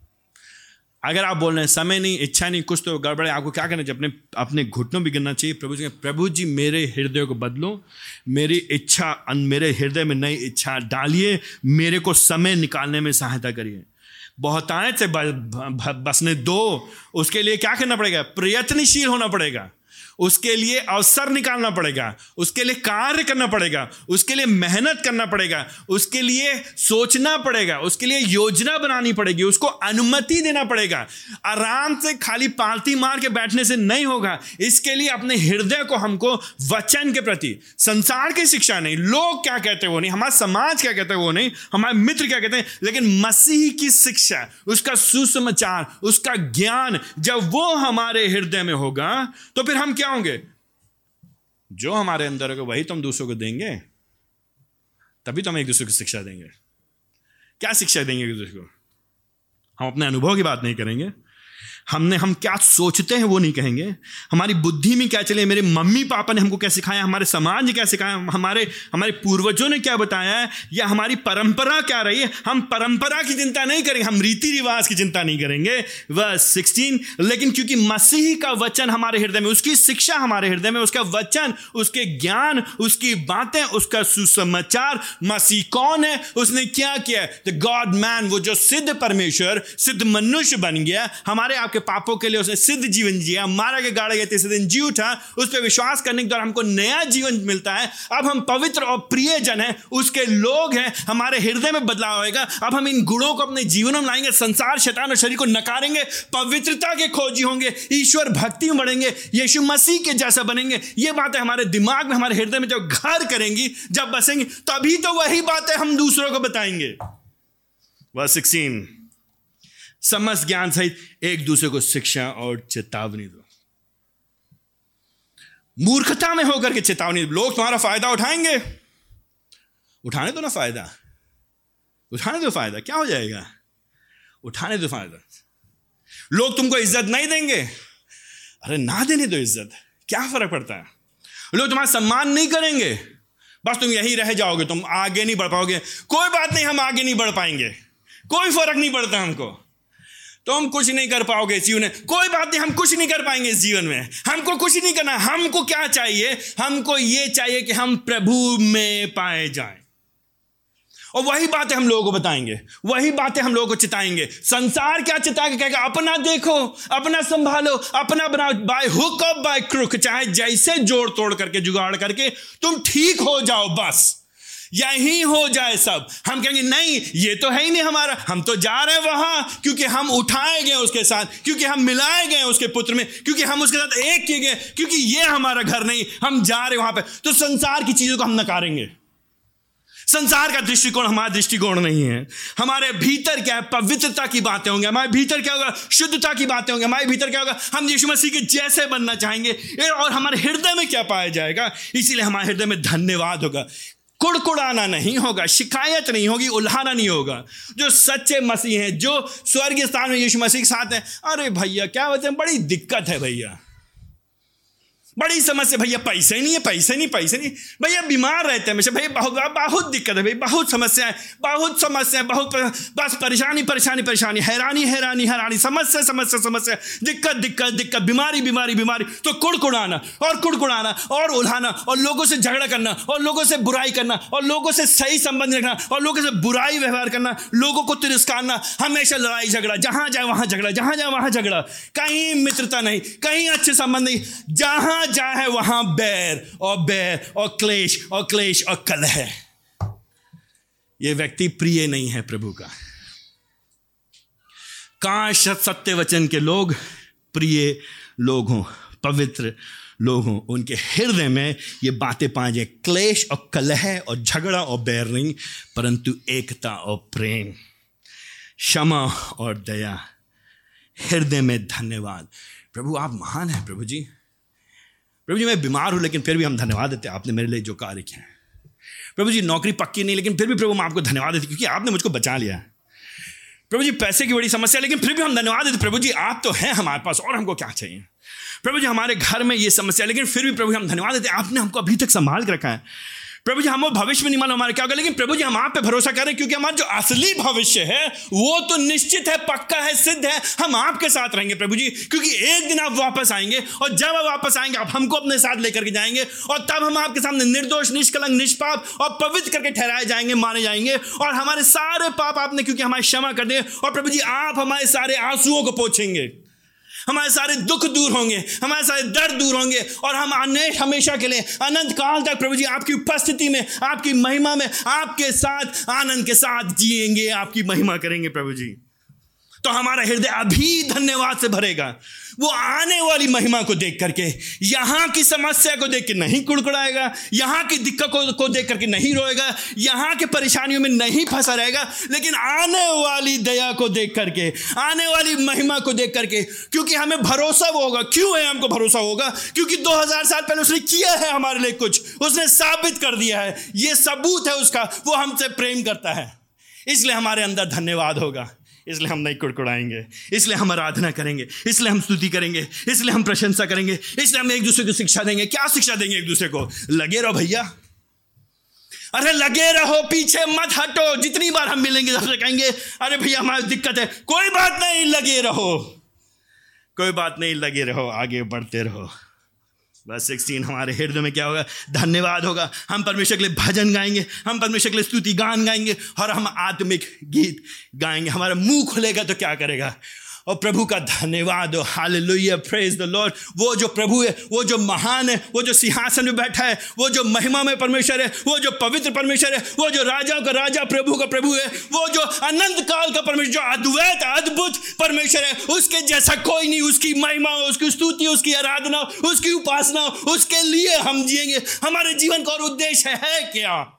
अगर आप बोल रहे हैं, समय नहीं, इच्छा नहीं, कुछ तो गड़बड़े आपको क्या करना चाहिए? अपने अपने घुटनों भी गिरना चाहिए। प्रभु जी प्रभु जी, मेरे हृदय को बदलो। मेरी इच्छा मेरे हृदय में नई इच्छा डालिए। मेरे को समय निकालने में सहायता करिए। बहुतायत से बसने दो। उसके लिए क्या करना पड़ेगा? प्रयत्नशील होना पड़ेगा। उसके लिए अवसर निकालना पड़ेगा, उसके लिए कार्य करना पड़ेगा, उसके लिए मेहनत करना पड़ेगा, उसके लिए सोचना पड़ेगा, उसके लिए योजना बनानी पड़ेगी, उसको अनुमति देना पड़ेगा। आराम से खाली पालती मार के बैठने से नहीं होगा, इसके लिए अपने हृदय को हमको वचन के प्रति, संसार की शिक्षा नहीं, लोग क्या कहते वो नहीं, हमारा समाज क्या कहते वो नहीं, हमारे मित्र क्या कहते हैं, लेकिन मसीह की शिक्षा, उसका सुसमाचार, उसका ज्ञान, जब वो हमारे हृदय में होगा तो फिर हम क्या होंगे जो हमारे अंदर होगा, वही तो हम दूसरों को देंगे। तभी तो हम एक दूसरे को शिक्षा देंगे। क्या शिक्षा देंगे एक दूसरे को? हम अपने अनुभव की बात नहीं करेंगे। हमने, हम क्या सोचते हैं वो नहीं कहेंगे। हमारी बुद्धि में क्या चले, मेरे मम्मी पापा ने हमको क्या सिखाया, हमारे समाज ने क्या सिखाया, हमारे हमारे पूर्वजों ने क्या बताया है या हमारी परंपरा क्या रही है, हम परंपरा की चिंता नहीं करेंगे, हम रीति रिवाज की चिंता नहीं करेंगे। वह सिक्सटीन, लेकिन क्योंकि मसीह का वचन हमारे हृदय में, उसकी शिक्षा हमारे हृदय में, उसका वचन, उसके ज्ञान, उसकी बातें, उसका सुसमाचार, मसीह कौन है, उसने क्या किया? द गॉड मैन वो जो सिद्ध परमेश्वर, सिद्ध मनुष्य बन गया, हमारे आपके पापों के लिए उसने सिद्ध जीवन जिया, मारा के गाड़ा गया तीसरे दिन जी उठा, उस पर विश्वास करने के द्वारा हमको नया जीवन मिलता है। अब हम पवित्र और प्रिय जन है, उसके लोग हैं, हमारे हृदय में बदलाव होएगा अब हम इन गुणों को अपने जीवन में लाएँगे, संसार, शैतान और शरीर को नकारेंगे, पवित्रता के खोजी होंगे, ईश्वर भक्ति में बढ़ेंगे, यीशु मसीह के जैसा बनेंगे। ये बातें हमारे दिमाग में, हमारे हृदय में जब घर करेंगी, जब बसेंगी, तभी तो वही बातें हम दूसरों को बताएँगे। वह सिक्सटीन समस्त ज्ञान सहित एक दूसरे को शिक्षा और चेतावनी दो। मूर्खता में होकर के चेतावनी लोग तुम्हारा फ़ायदा उठाएँगे। उठाने दो ना फ़ायदा। उठाने दो फ़ायदा। क्या हो जाएगा? उठाने दो फ़ायदा। लोग तुमको इज़्ज़त नहीं देंगे। अरे ना देने दो इज़्ज़त। क्या फ़र्क पड़ता है? लोग तुम्हारा सम्मान नहीं करेंगे। बस तुम यही रह जाओगे। तुम आगे नहीं बढ़ पाओगे। कोई बात नहीं, हम आगे नहीं बढ़ पाएँगे। कोई फ़र्क नहीं पड़ता हमको। तो हम कुछ नहीं कर पाओगे इस जीवन में। कोई बात नहीं, हम कुछ नहीं कर पाएँगे इस जीवन में। हमको कुछ नहीं करना, हमको क्या चाहिए? हमको ये चाहिए कि हम प्रभु में पाए जाएँ। और वही बातें हम लोगों को बताएँगे, वही बातें हम लोगों को चिताएँगे। संसार क्या चिता के कहेगा, अपना देखो, अपना संभालो, अपना बनाओ। बाय हुक बाय क्रुक चाहे जैसे जोड़ तोड़ करके, जुगाड़ करके, तुम ठीक हो जाओ, बस। यही हो जाए सब। हम कहेंगे, नहीं, ये तो है ही नहीं हमारा। हम तो जा रहे हैं वहाँ, क्योंकि हम उठाए गए उसके साथ, क्योंकि हम मिलाए गए उसके पुत्र में, क्योंकि हम उसके साथ एक किए गए क्योंकि ये हमारा घर नहीं, हम जा रहे वहाँ पे। तो संसार की चीज़ों को हम नकारेंगे। संसार का दृष्टिकोण हमारा दृष्टिकोण नहीं है। हमारे भीतर क्या है? पवित्रता की बातें होंगी। हमारे भीतर क्या होगा? शुद्धता की बातें होंगी। हमारे भीतर क्या होगा? हम यीशु मसीह के जैसे बनना चाहेंगे। और हमारे हृदय में क्या पाया जाएगा? इसीलिए हमारे हृदय में धन्यवाद होगा। कुड़कुड़ाना नहीं होगा, शिकायत नहीं होगी, उल्हाना नहीं होगा। जो सच्चे मसीह हैं, जो स्वर्गीय स्थान में यीशु मसीह के साथ हैं, अरे भैया, क्या होते बड़ी दिक्कत है भैया। बड़ी समस्या भैया पैसे नहीं है, पैसे नहीं पैसे नहीं। भैया बीमार रहते हैं हमेशा। भैया बहुत बहुत दिक्कत है, भैया बहुत समस्या है, बहुत समस्या है, बहुत बस परेशानी परेशानी परेशानी, हैरानी हैरानी हैरानी, समस्या समस्या समस्या। दिक्कत दिक्कत दिक्कत, बीमारी बीमारी बीमारी। तो कुड़कुड़ाना, और कुड़कुड़ाना, और उल्हाना, और लोगों से झगड़ा करना, और लोगों से बुराई करना, और लोगों से सही संबंध रखना, और लोगों से बुराई व्यवहार करना, लोगों को तिरस्कारना, हमेशा लड़ाई झगड़ा, जहाँ जाए वहाँ झगड़ा, जहाँ जाए वहाँ झगड़ा। कहीं मित्रता नहीं, कहीं अच्छे संबंध नहीं, जहाँ जाए वहाँ बैर और बैर और क्लेश और क्लेश और कलह यह व्यक्ति प्रिय नहीं है प्रभु का। काश सत्य वचन के लोग प्रिय लोग हों, पवित्र लोग हों, उनके हृदय में ये बातें पाए जाए। क्लेश और कलह और झगड़ा और बैर नहीं, परंतु एकता और प्रेम, क्षमा और दया, हृदय में धन्यवाद। प्रभु, आप महान हैं प्रभु जी। प्रभु जी, मैं बीमार हूँ, लेकिन फिर भी हम धन्यवाद देते हैं। आपने मेरे लिए जो कार्य किया है। प्रभु जी, नौकरी पक्की नहीं, लेकिन फिर भी प्रभु मैं आपको धन्यवाद देते क्योंकि आपने मुझको बचा लिया है। प्रभु जी, पैसे की बड़ी समस्या लेकिन फिर भी हम धन्यवाद देते प्रभु जी, आप तो हैं हमारे पास, और हमको क्या चाहिए? प्रभु जी, हमारे घर में ये समस्या लेकिन फिर भी प्रभु हम धन्यवाद देते आपने हमको अभी तक संभाल के रखा है। प्रभु जी, हम भविष्य में नहीं मालूम हमारे क्या होगा, लेकिन प्रभु जी, हम आप पे भरोसा करें, क्योंकि हमारा जो असली भविष्य है, वो तो निश्चित है, पक्का है, सिद्ध है, हम आपके साथ रहेंगे प्रभु जी, क्योंकि एक दिन आप वापस आएँगे, और जब आप वापस आएँगे, आप हमको अपने साथ लेकर के जाएँगे, और तब हम आपके सामने निर्दोष, निष्कलंक, निष्पाप और पवित्र करके ठहराए जाएँगे, माने जाएँगे, और हमारे सारे पाप आपने, क्योंकि हमारे क्षमा कर दिए और प्रभु जी, आप हमारे सारे आंसुओं को पोछेंगे। हमारे सारे दुख दूर होंगे, हमारे सारे दर्द दूर होंगे और हम अनेक हमेशा के लिए अनंत काल तक प्रभु जी आपकी उपस्थिति में, आपकी महिमा में, आपके साथ, आनंद के साथ जिएँगे, आपकी महिमा करेंगे प्रभु जी। तो हमारा हृदय अभी धन्यवाद से भरेगा। वो आने वाली महिमा को देख करके, यहाँ की समस्या को देख के नहीं कुड़कुड़ाएगा, यहाँ की दिक्कतों को देख करके नहीं रोएगा, यहाँ के परेशानियों में नहीं फंसा रहेगा, लेकिन आने वाली दया को देख करके, आने वाली महिमा को देख करके, क्योंकि हमें भरोसा वो होगा। क्यों है हमको भरोसा होगा? क्योंकि 2000 साल पहले उसने किया है हमारे लिए कुछ, उसने साबित कर दिया है। ये सबूत है उसका, वो हमसे प्रेम करता है। इसलिए हमारे अंदर धन्यवाद होगा। इसलिए हम नहीं कुड़कुड़ाएँगे। इसलिए हम आराधना करेंगे। इसलिए हम स्तुति करेंगे। इसलिए हम प्रशंसा करेंगे। इसलिए हम एक दूसरे को शिक्षा देंगे। क्या शिक्षा देंगे एक दूसरे को? लगे रहो भैया। अरे लगे रहो, पीछे मत हटो। जितनी बार हम मिलेंगे सबसे कहेंगे, अरे भैया, हमारी दिक्कत है। कोई बात नहीं, लगे रहो। कोई बात नहीं, लगे रहो, आगे बढ़ते रहो। बस सिक्सटीन हमारे हृदय में क्या होगा? धन्यवाद होगा। हम परमेश्वर के लिए भजन गाएँगे, हम परमेश्वर के लिए स्तुति गान गाएँगे और हम आत्मिक गीत गाएँगे। हमारा मुँह खुलेगा तो क्या करेगा? और प्रभु का धन्यवाद। हो हालेलुया प्रेज द लॉर्ड वो जो प्रभु है, वो जो महान है, वो जो सिंहासन में बैठा है, वो जो महिमा में परमेश्वर है, वो जो पवित्र परमेश्वर है, वो जो राजाओं का राजा, प्रभु का प्रभु है, वो जो अनंत काल का परमेश्वर, जो अद्वैत, अद्भुत परमेश्वर है, उसके जैसा कोई नहीं, उसकी महिमा हो उसकी स्तुति, उसकी आराधना, उसकी उपासना, उसके लिए हम जिएँगे। हमारे जीवन का और उद्देश्य है क्या?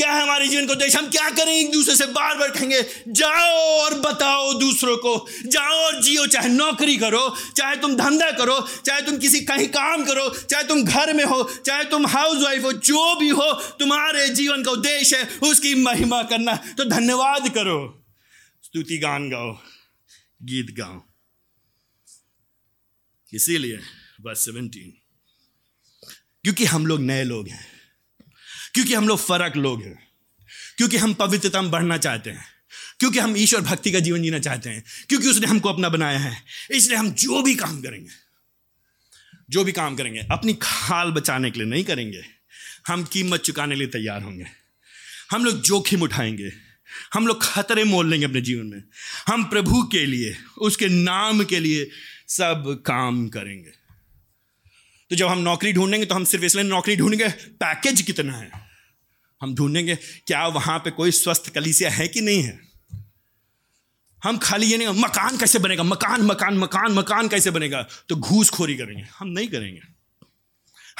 क्या है हमारे जीवन को उद्देश्य हम क्या करें? एक दूसरे से बार बार कहेंगे, जाओ और बताओ दूसरों को। जाओ और जियो, चाहे नौकरी करो, चाहे तुम धंधा करो, चाहे तुम किसी कहीं काम करो, चाहे तुम घर में हो, चाहे तुम हाउस वाइफ हो, जो भी हो, तुम्हारे जीवन का उद्देश्य है उसकी महिमा करना। तो धन्यवाद करो। स्तुति गान गाओ, गीत गाओ। इसीलिए बस सेवेंटीन क्योंकि हम लोग नए लोग हैं। क्योंकि हम लोग फ़र्क लोग हैं। क्योंकि हम पवित्रता में बढ़ना चाहते हैं। क्योंकि हम ईश्वर भक्ति का जीवन जीना चाहते हैं। क्योंकि उसने हमको अपना बनाया है। इसलिए हम जो भी काम करेंगे, जो भी काम करेंगे, अपनी खाल बचाने के लिए नहीं करेंगे। हम कीमत चुकाने के लिए तैयार होंगे। हम लोग जोखिम उठाएँगे। हम लोग खतरे मोल लेंगे अपने जीवन में। हम प्रभु के लिए, उसके नाम के लिए सब काम करेंगे। तो जब हम नौकरी ढूंढेंगे तो हम सिर्फ़ इसलिए नौकरी ढूंढेंगे पैकेज कितना है? हम ढूंढेंगे, क्या वहाँ पे कोई स्वस्थ कलीसिया है कि नहीं है? हम खाली ये नहीं, मकान कैसे बनेगा? मकान मकान मकान मकान कैसे बनेगा? तो घूसखोरी करेंगे। हम नहीं करेंगे।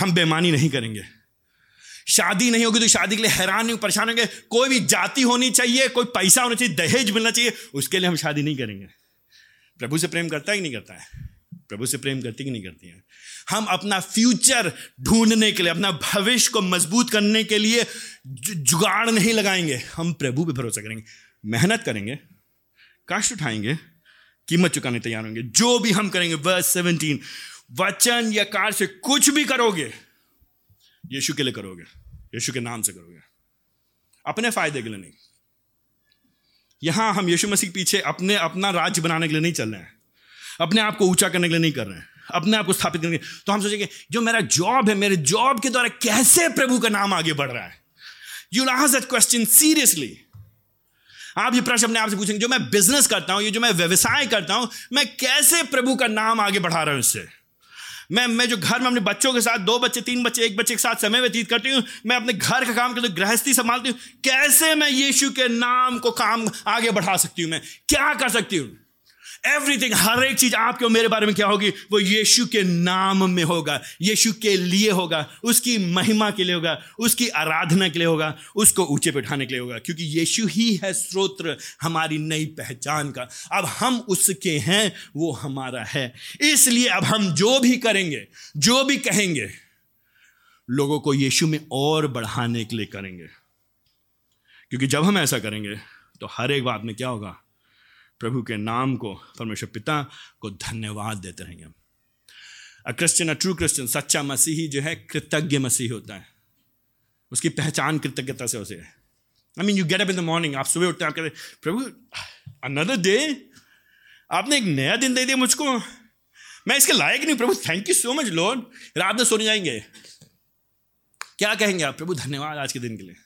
हम बेमानी नहीं करेंगे। शादी नहीं होगी तो शादी के लिए हैरान नहीं, परेशान होंगे। कोई भी जाति होनी चाहिए, कोई पैसा होना चाहिए, दहेज मिलना चाहिए, उसके लिए हम शादी नहीं करेंगे। प्रभु से प्रेम करता है कि नहीं करता है? प्रभु से प्रेम करती कि नहीं करती है? हम अपना फ्यूचर ढूँढने के लिए, अपना भविष्य को मज़बूत करने के लिए जुगाड़ नहीं लगाएँगे। हम प्रभु पे भरोसा करेंगे। मेहनत करेंगे, कष्ट उठाएँगे, कीमत चुकाने तैयार होंगे। जो भी हम करेंगे वर्स सेवनटीन वचन या कार से कुछ भी करोगे, यीशु के लिए करोगे, यीशु के नाम से करोगे। अपने फ़ायदे के लिए नहीं। यहाँ हम यीशु मसीह पीछे अपने, अपना राज्य बनाने के लिए नहीं चल रहे हैं। अपने आप को ऊँचा करने के लिए नहीं कर रहे हैं। अपने आप को स्थापित करने के लिए। तो हम सोचेंगे, जो मेरा जॉब है, मेरे जॉब के द्वारा कैसे प्रभु का नाम आगे बढ़ रहा है? यू लाज दैट क्वेश्चन सीरियसली आप ये प्रश्न अपने आप से पूछेंगे, जो मैं बिज़नेस करता हूँ, ये जो मैं व्यवसाय करता हूँ, मैं कैसे प्रभु का नाम आगे बढ़ा रहा हूँ इससे? मैं मैं जो घर में अपने बच्चों के साथ, दो बच्चे, तीन बच्चे, एक बच्चे के साथ समय व्यतीत करती हूँ, मैं अपने घर का काम करती हूँ गृहस्थी संभालती हूँ, कैसे मैं यीशु के नाम को काम आगे बढ़ा सकती हूँ मैं? क्या कर सकती हूँ? एवरीथिंग हर एक चीज़ आपके और मेरे बारे में क्या होगी, वो यीशु के नाम में होगा, यीशु के लिए होगा, उसकी महिमा के लिए होगा, उसकी आराधना के लिए होगा, उसको ऊँचे पे उठाने के लिए होगा, क्योंकि यीशु ही है स्रोत्र हमारी नई पहचान का। अब हम उसके हैं, वो हमारा है। इसलिए अब हम जो भी करेंगे, जो भी कहेंगे, लोगों को यीशु में और बढ़ाने के लिए करेंगे। क्योंकि जब हम ऐसा करेंगे तो हर एक बात में क्या होगा? प्रभु के नाम को, परमेश्वर पिता को धन्यवाद देते रहेंगे हम। A Christian a true Christian सच्चा मसीही जो है, कृतज्ञ मसीह होता है। उसकी पहचान कृतज्ञता से उसे है। I mean you get up in the morning आप सुबह उठते हैं, आप कहते प्रभु अनदर डे आपने एक नया दिन दे दिया मुझको। मैं इसके लायक नहीं प्रभु thank you so much Lord रात में सोने जाएँगे। क्या कहेंगे आप? प्रभु, धन्यवाद आज के दिन के लिए।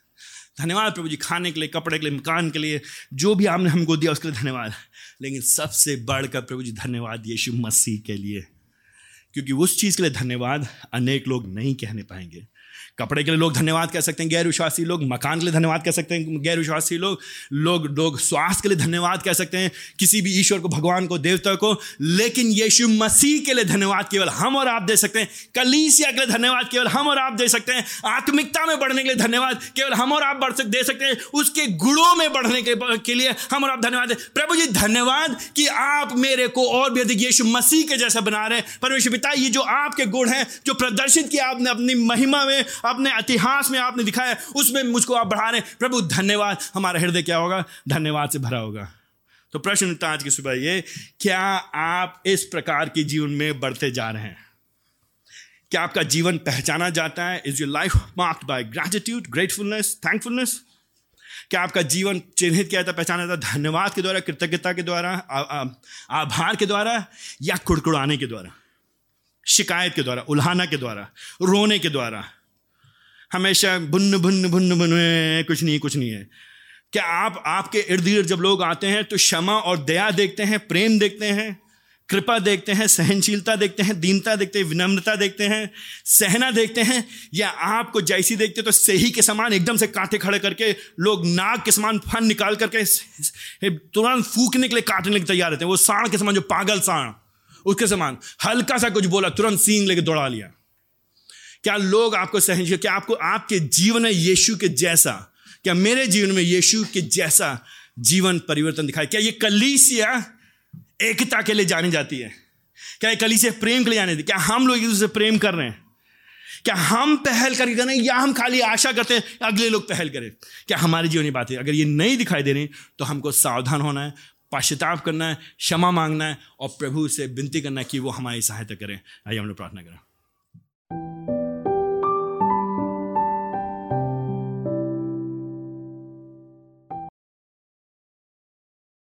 धन्यवाद प्रभु जी खाने के लिए, कपड़े के लिए, मकान के लिए, जो भी आपने हमको दिया उसके लिए धन्यवाद। लेकिन सबसे बढ़कर प्रभु जी धन्यवाद यीशु मसीह के लिए। क्योंकि उस चीज़ के लिए धन्यवाद अनेक लोग नहीं कहने पाएँगे। कपड़े के लिए लोग धन्यवाद कह सकते हैं गैर विश्वासी लोग मकान के लिए धन्यवाद कह सकते हैं गैर विश्वासी लोग लोग लोग स्वास्थ्य के लिए धन्यवाद कह सकते हैं किसी भी ईश्वर को भगवान को देवता को लेकिन यीशु मसीह के लिए धन्यवाद केवल हम और आप दे सकते हैं कलीसिया के लिए धन्यवाद केवल हम और आप दे सकते हैं आत्मिकता में बढ़ने के लिए धन्यवाद केवल हम और आप बढ़ सकते दे सकते हैं उसके गुणों में बढ़ने के, के लिए हम और आप धन्यवाद प्रभु जी धन्यवाद कि आप मेरे को और भी अधिक यीशु मसीह के जैसा बना रहे हैं। परमेश्वर पिता ये जो आपके गुण हैं जो प्रदर्शित किया आपने अपनी महिमा में अपने इतिहास में आपने दिखाया उसमें मुझको आप बढ़ा रहे प्रभु, धन्यवाद। हमारा हृदय क्या होगा? धन्यवाद से भरा होगा। तो प्रश्न आज की सुबह ये, क्या आप इस प्रकार के जीवन में बढ़ते जा रहे हैं? क्या आपका जीवन पहचाना जाता है? Is your life marked by gratitude gratefulness thankfulness क्या आपका जीवन चिन्हित किया जाता पहचाना जाता धन्यवाद के द्वारा, कृतज्ञता के द्वारा आभार के द्वारा, या कुड़कुड़ाने के द्वारा? शिकायत के द्वारा, उल्हाना के द्वारा, रोने के द्वारा? हमेशा भुन्न भुन्न भुन्न भुन्न कुछ नहीं कुछ नहीं है। क्या आप, आपके इर्द गिर्द जब लोग आते हैं तो क्षमा और दया देखते हैं, प्रेम देखते हैं, कृपा देखते हैं, सहनशीलता देखते हैं, दीनता देखते हैं, विनम्रता देखते हैं, सहना देखते हैं, या आपको जैसी देखते तो सही के समान एकदम से कांटे खड़े करके लोग नाग के समान फन निकाल करके तुरंत फूकने के लिए काटने के लिए तैयार रहते हैं। वो साण के समान, जो पागल साण, उसके समान, हल्का सा कुछ बोला, तुरंत सींग लेके दौड़ा लिया। क्या लोग आपको सहन क्या आपको आपके जीवन में यीशु के जैसा, क्या मेरे जीवन में यीशु के जैसा जीवन परिवर्तन दिखाए क्या ये कलीसिया एकता के लिए जानी जाती है? क्या ये कलीसिया प्रेम के लिए जानी क्या हम लोग एक दूसरे प्रेम कर रहे हैं? क्या हम पहल करके करें या हम खाली आशा करते हैं अगले लोग पहल करें? क्या हमारे जीवन की बात है? अगर ये नहीं दिखाई दे रही तो हमको सावधान होना है, पश्चाताप करना है, क्षमा मांगना है और प्रभु से विनती करना है कि वो हमारी सहायता करें। आइए हम लोग प्रार्थना करें।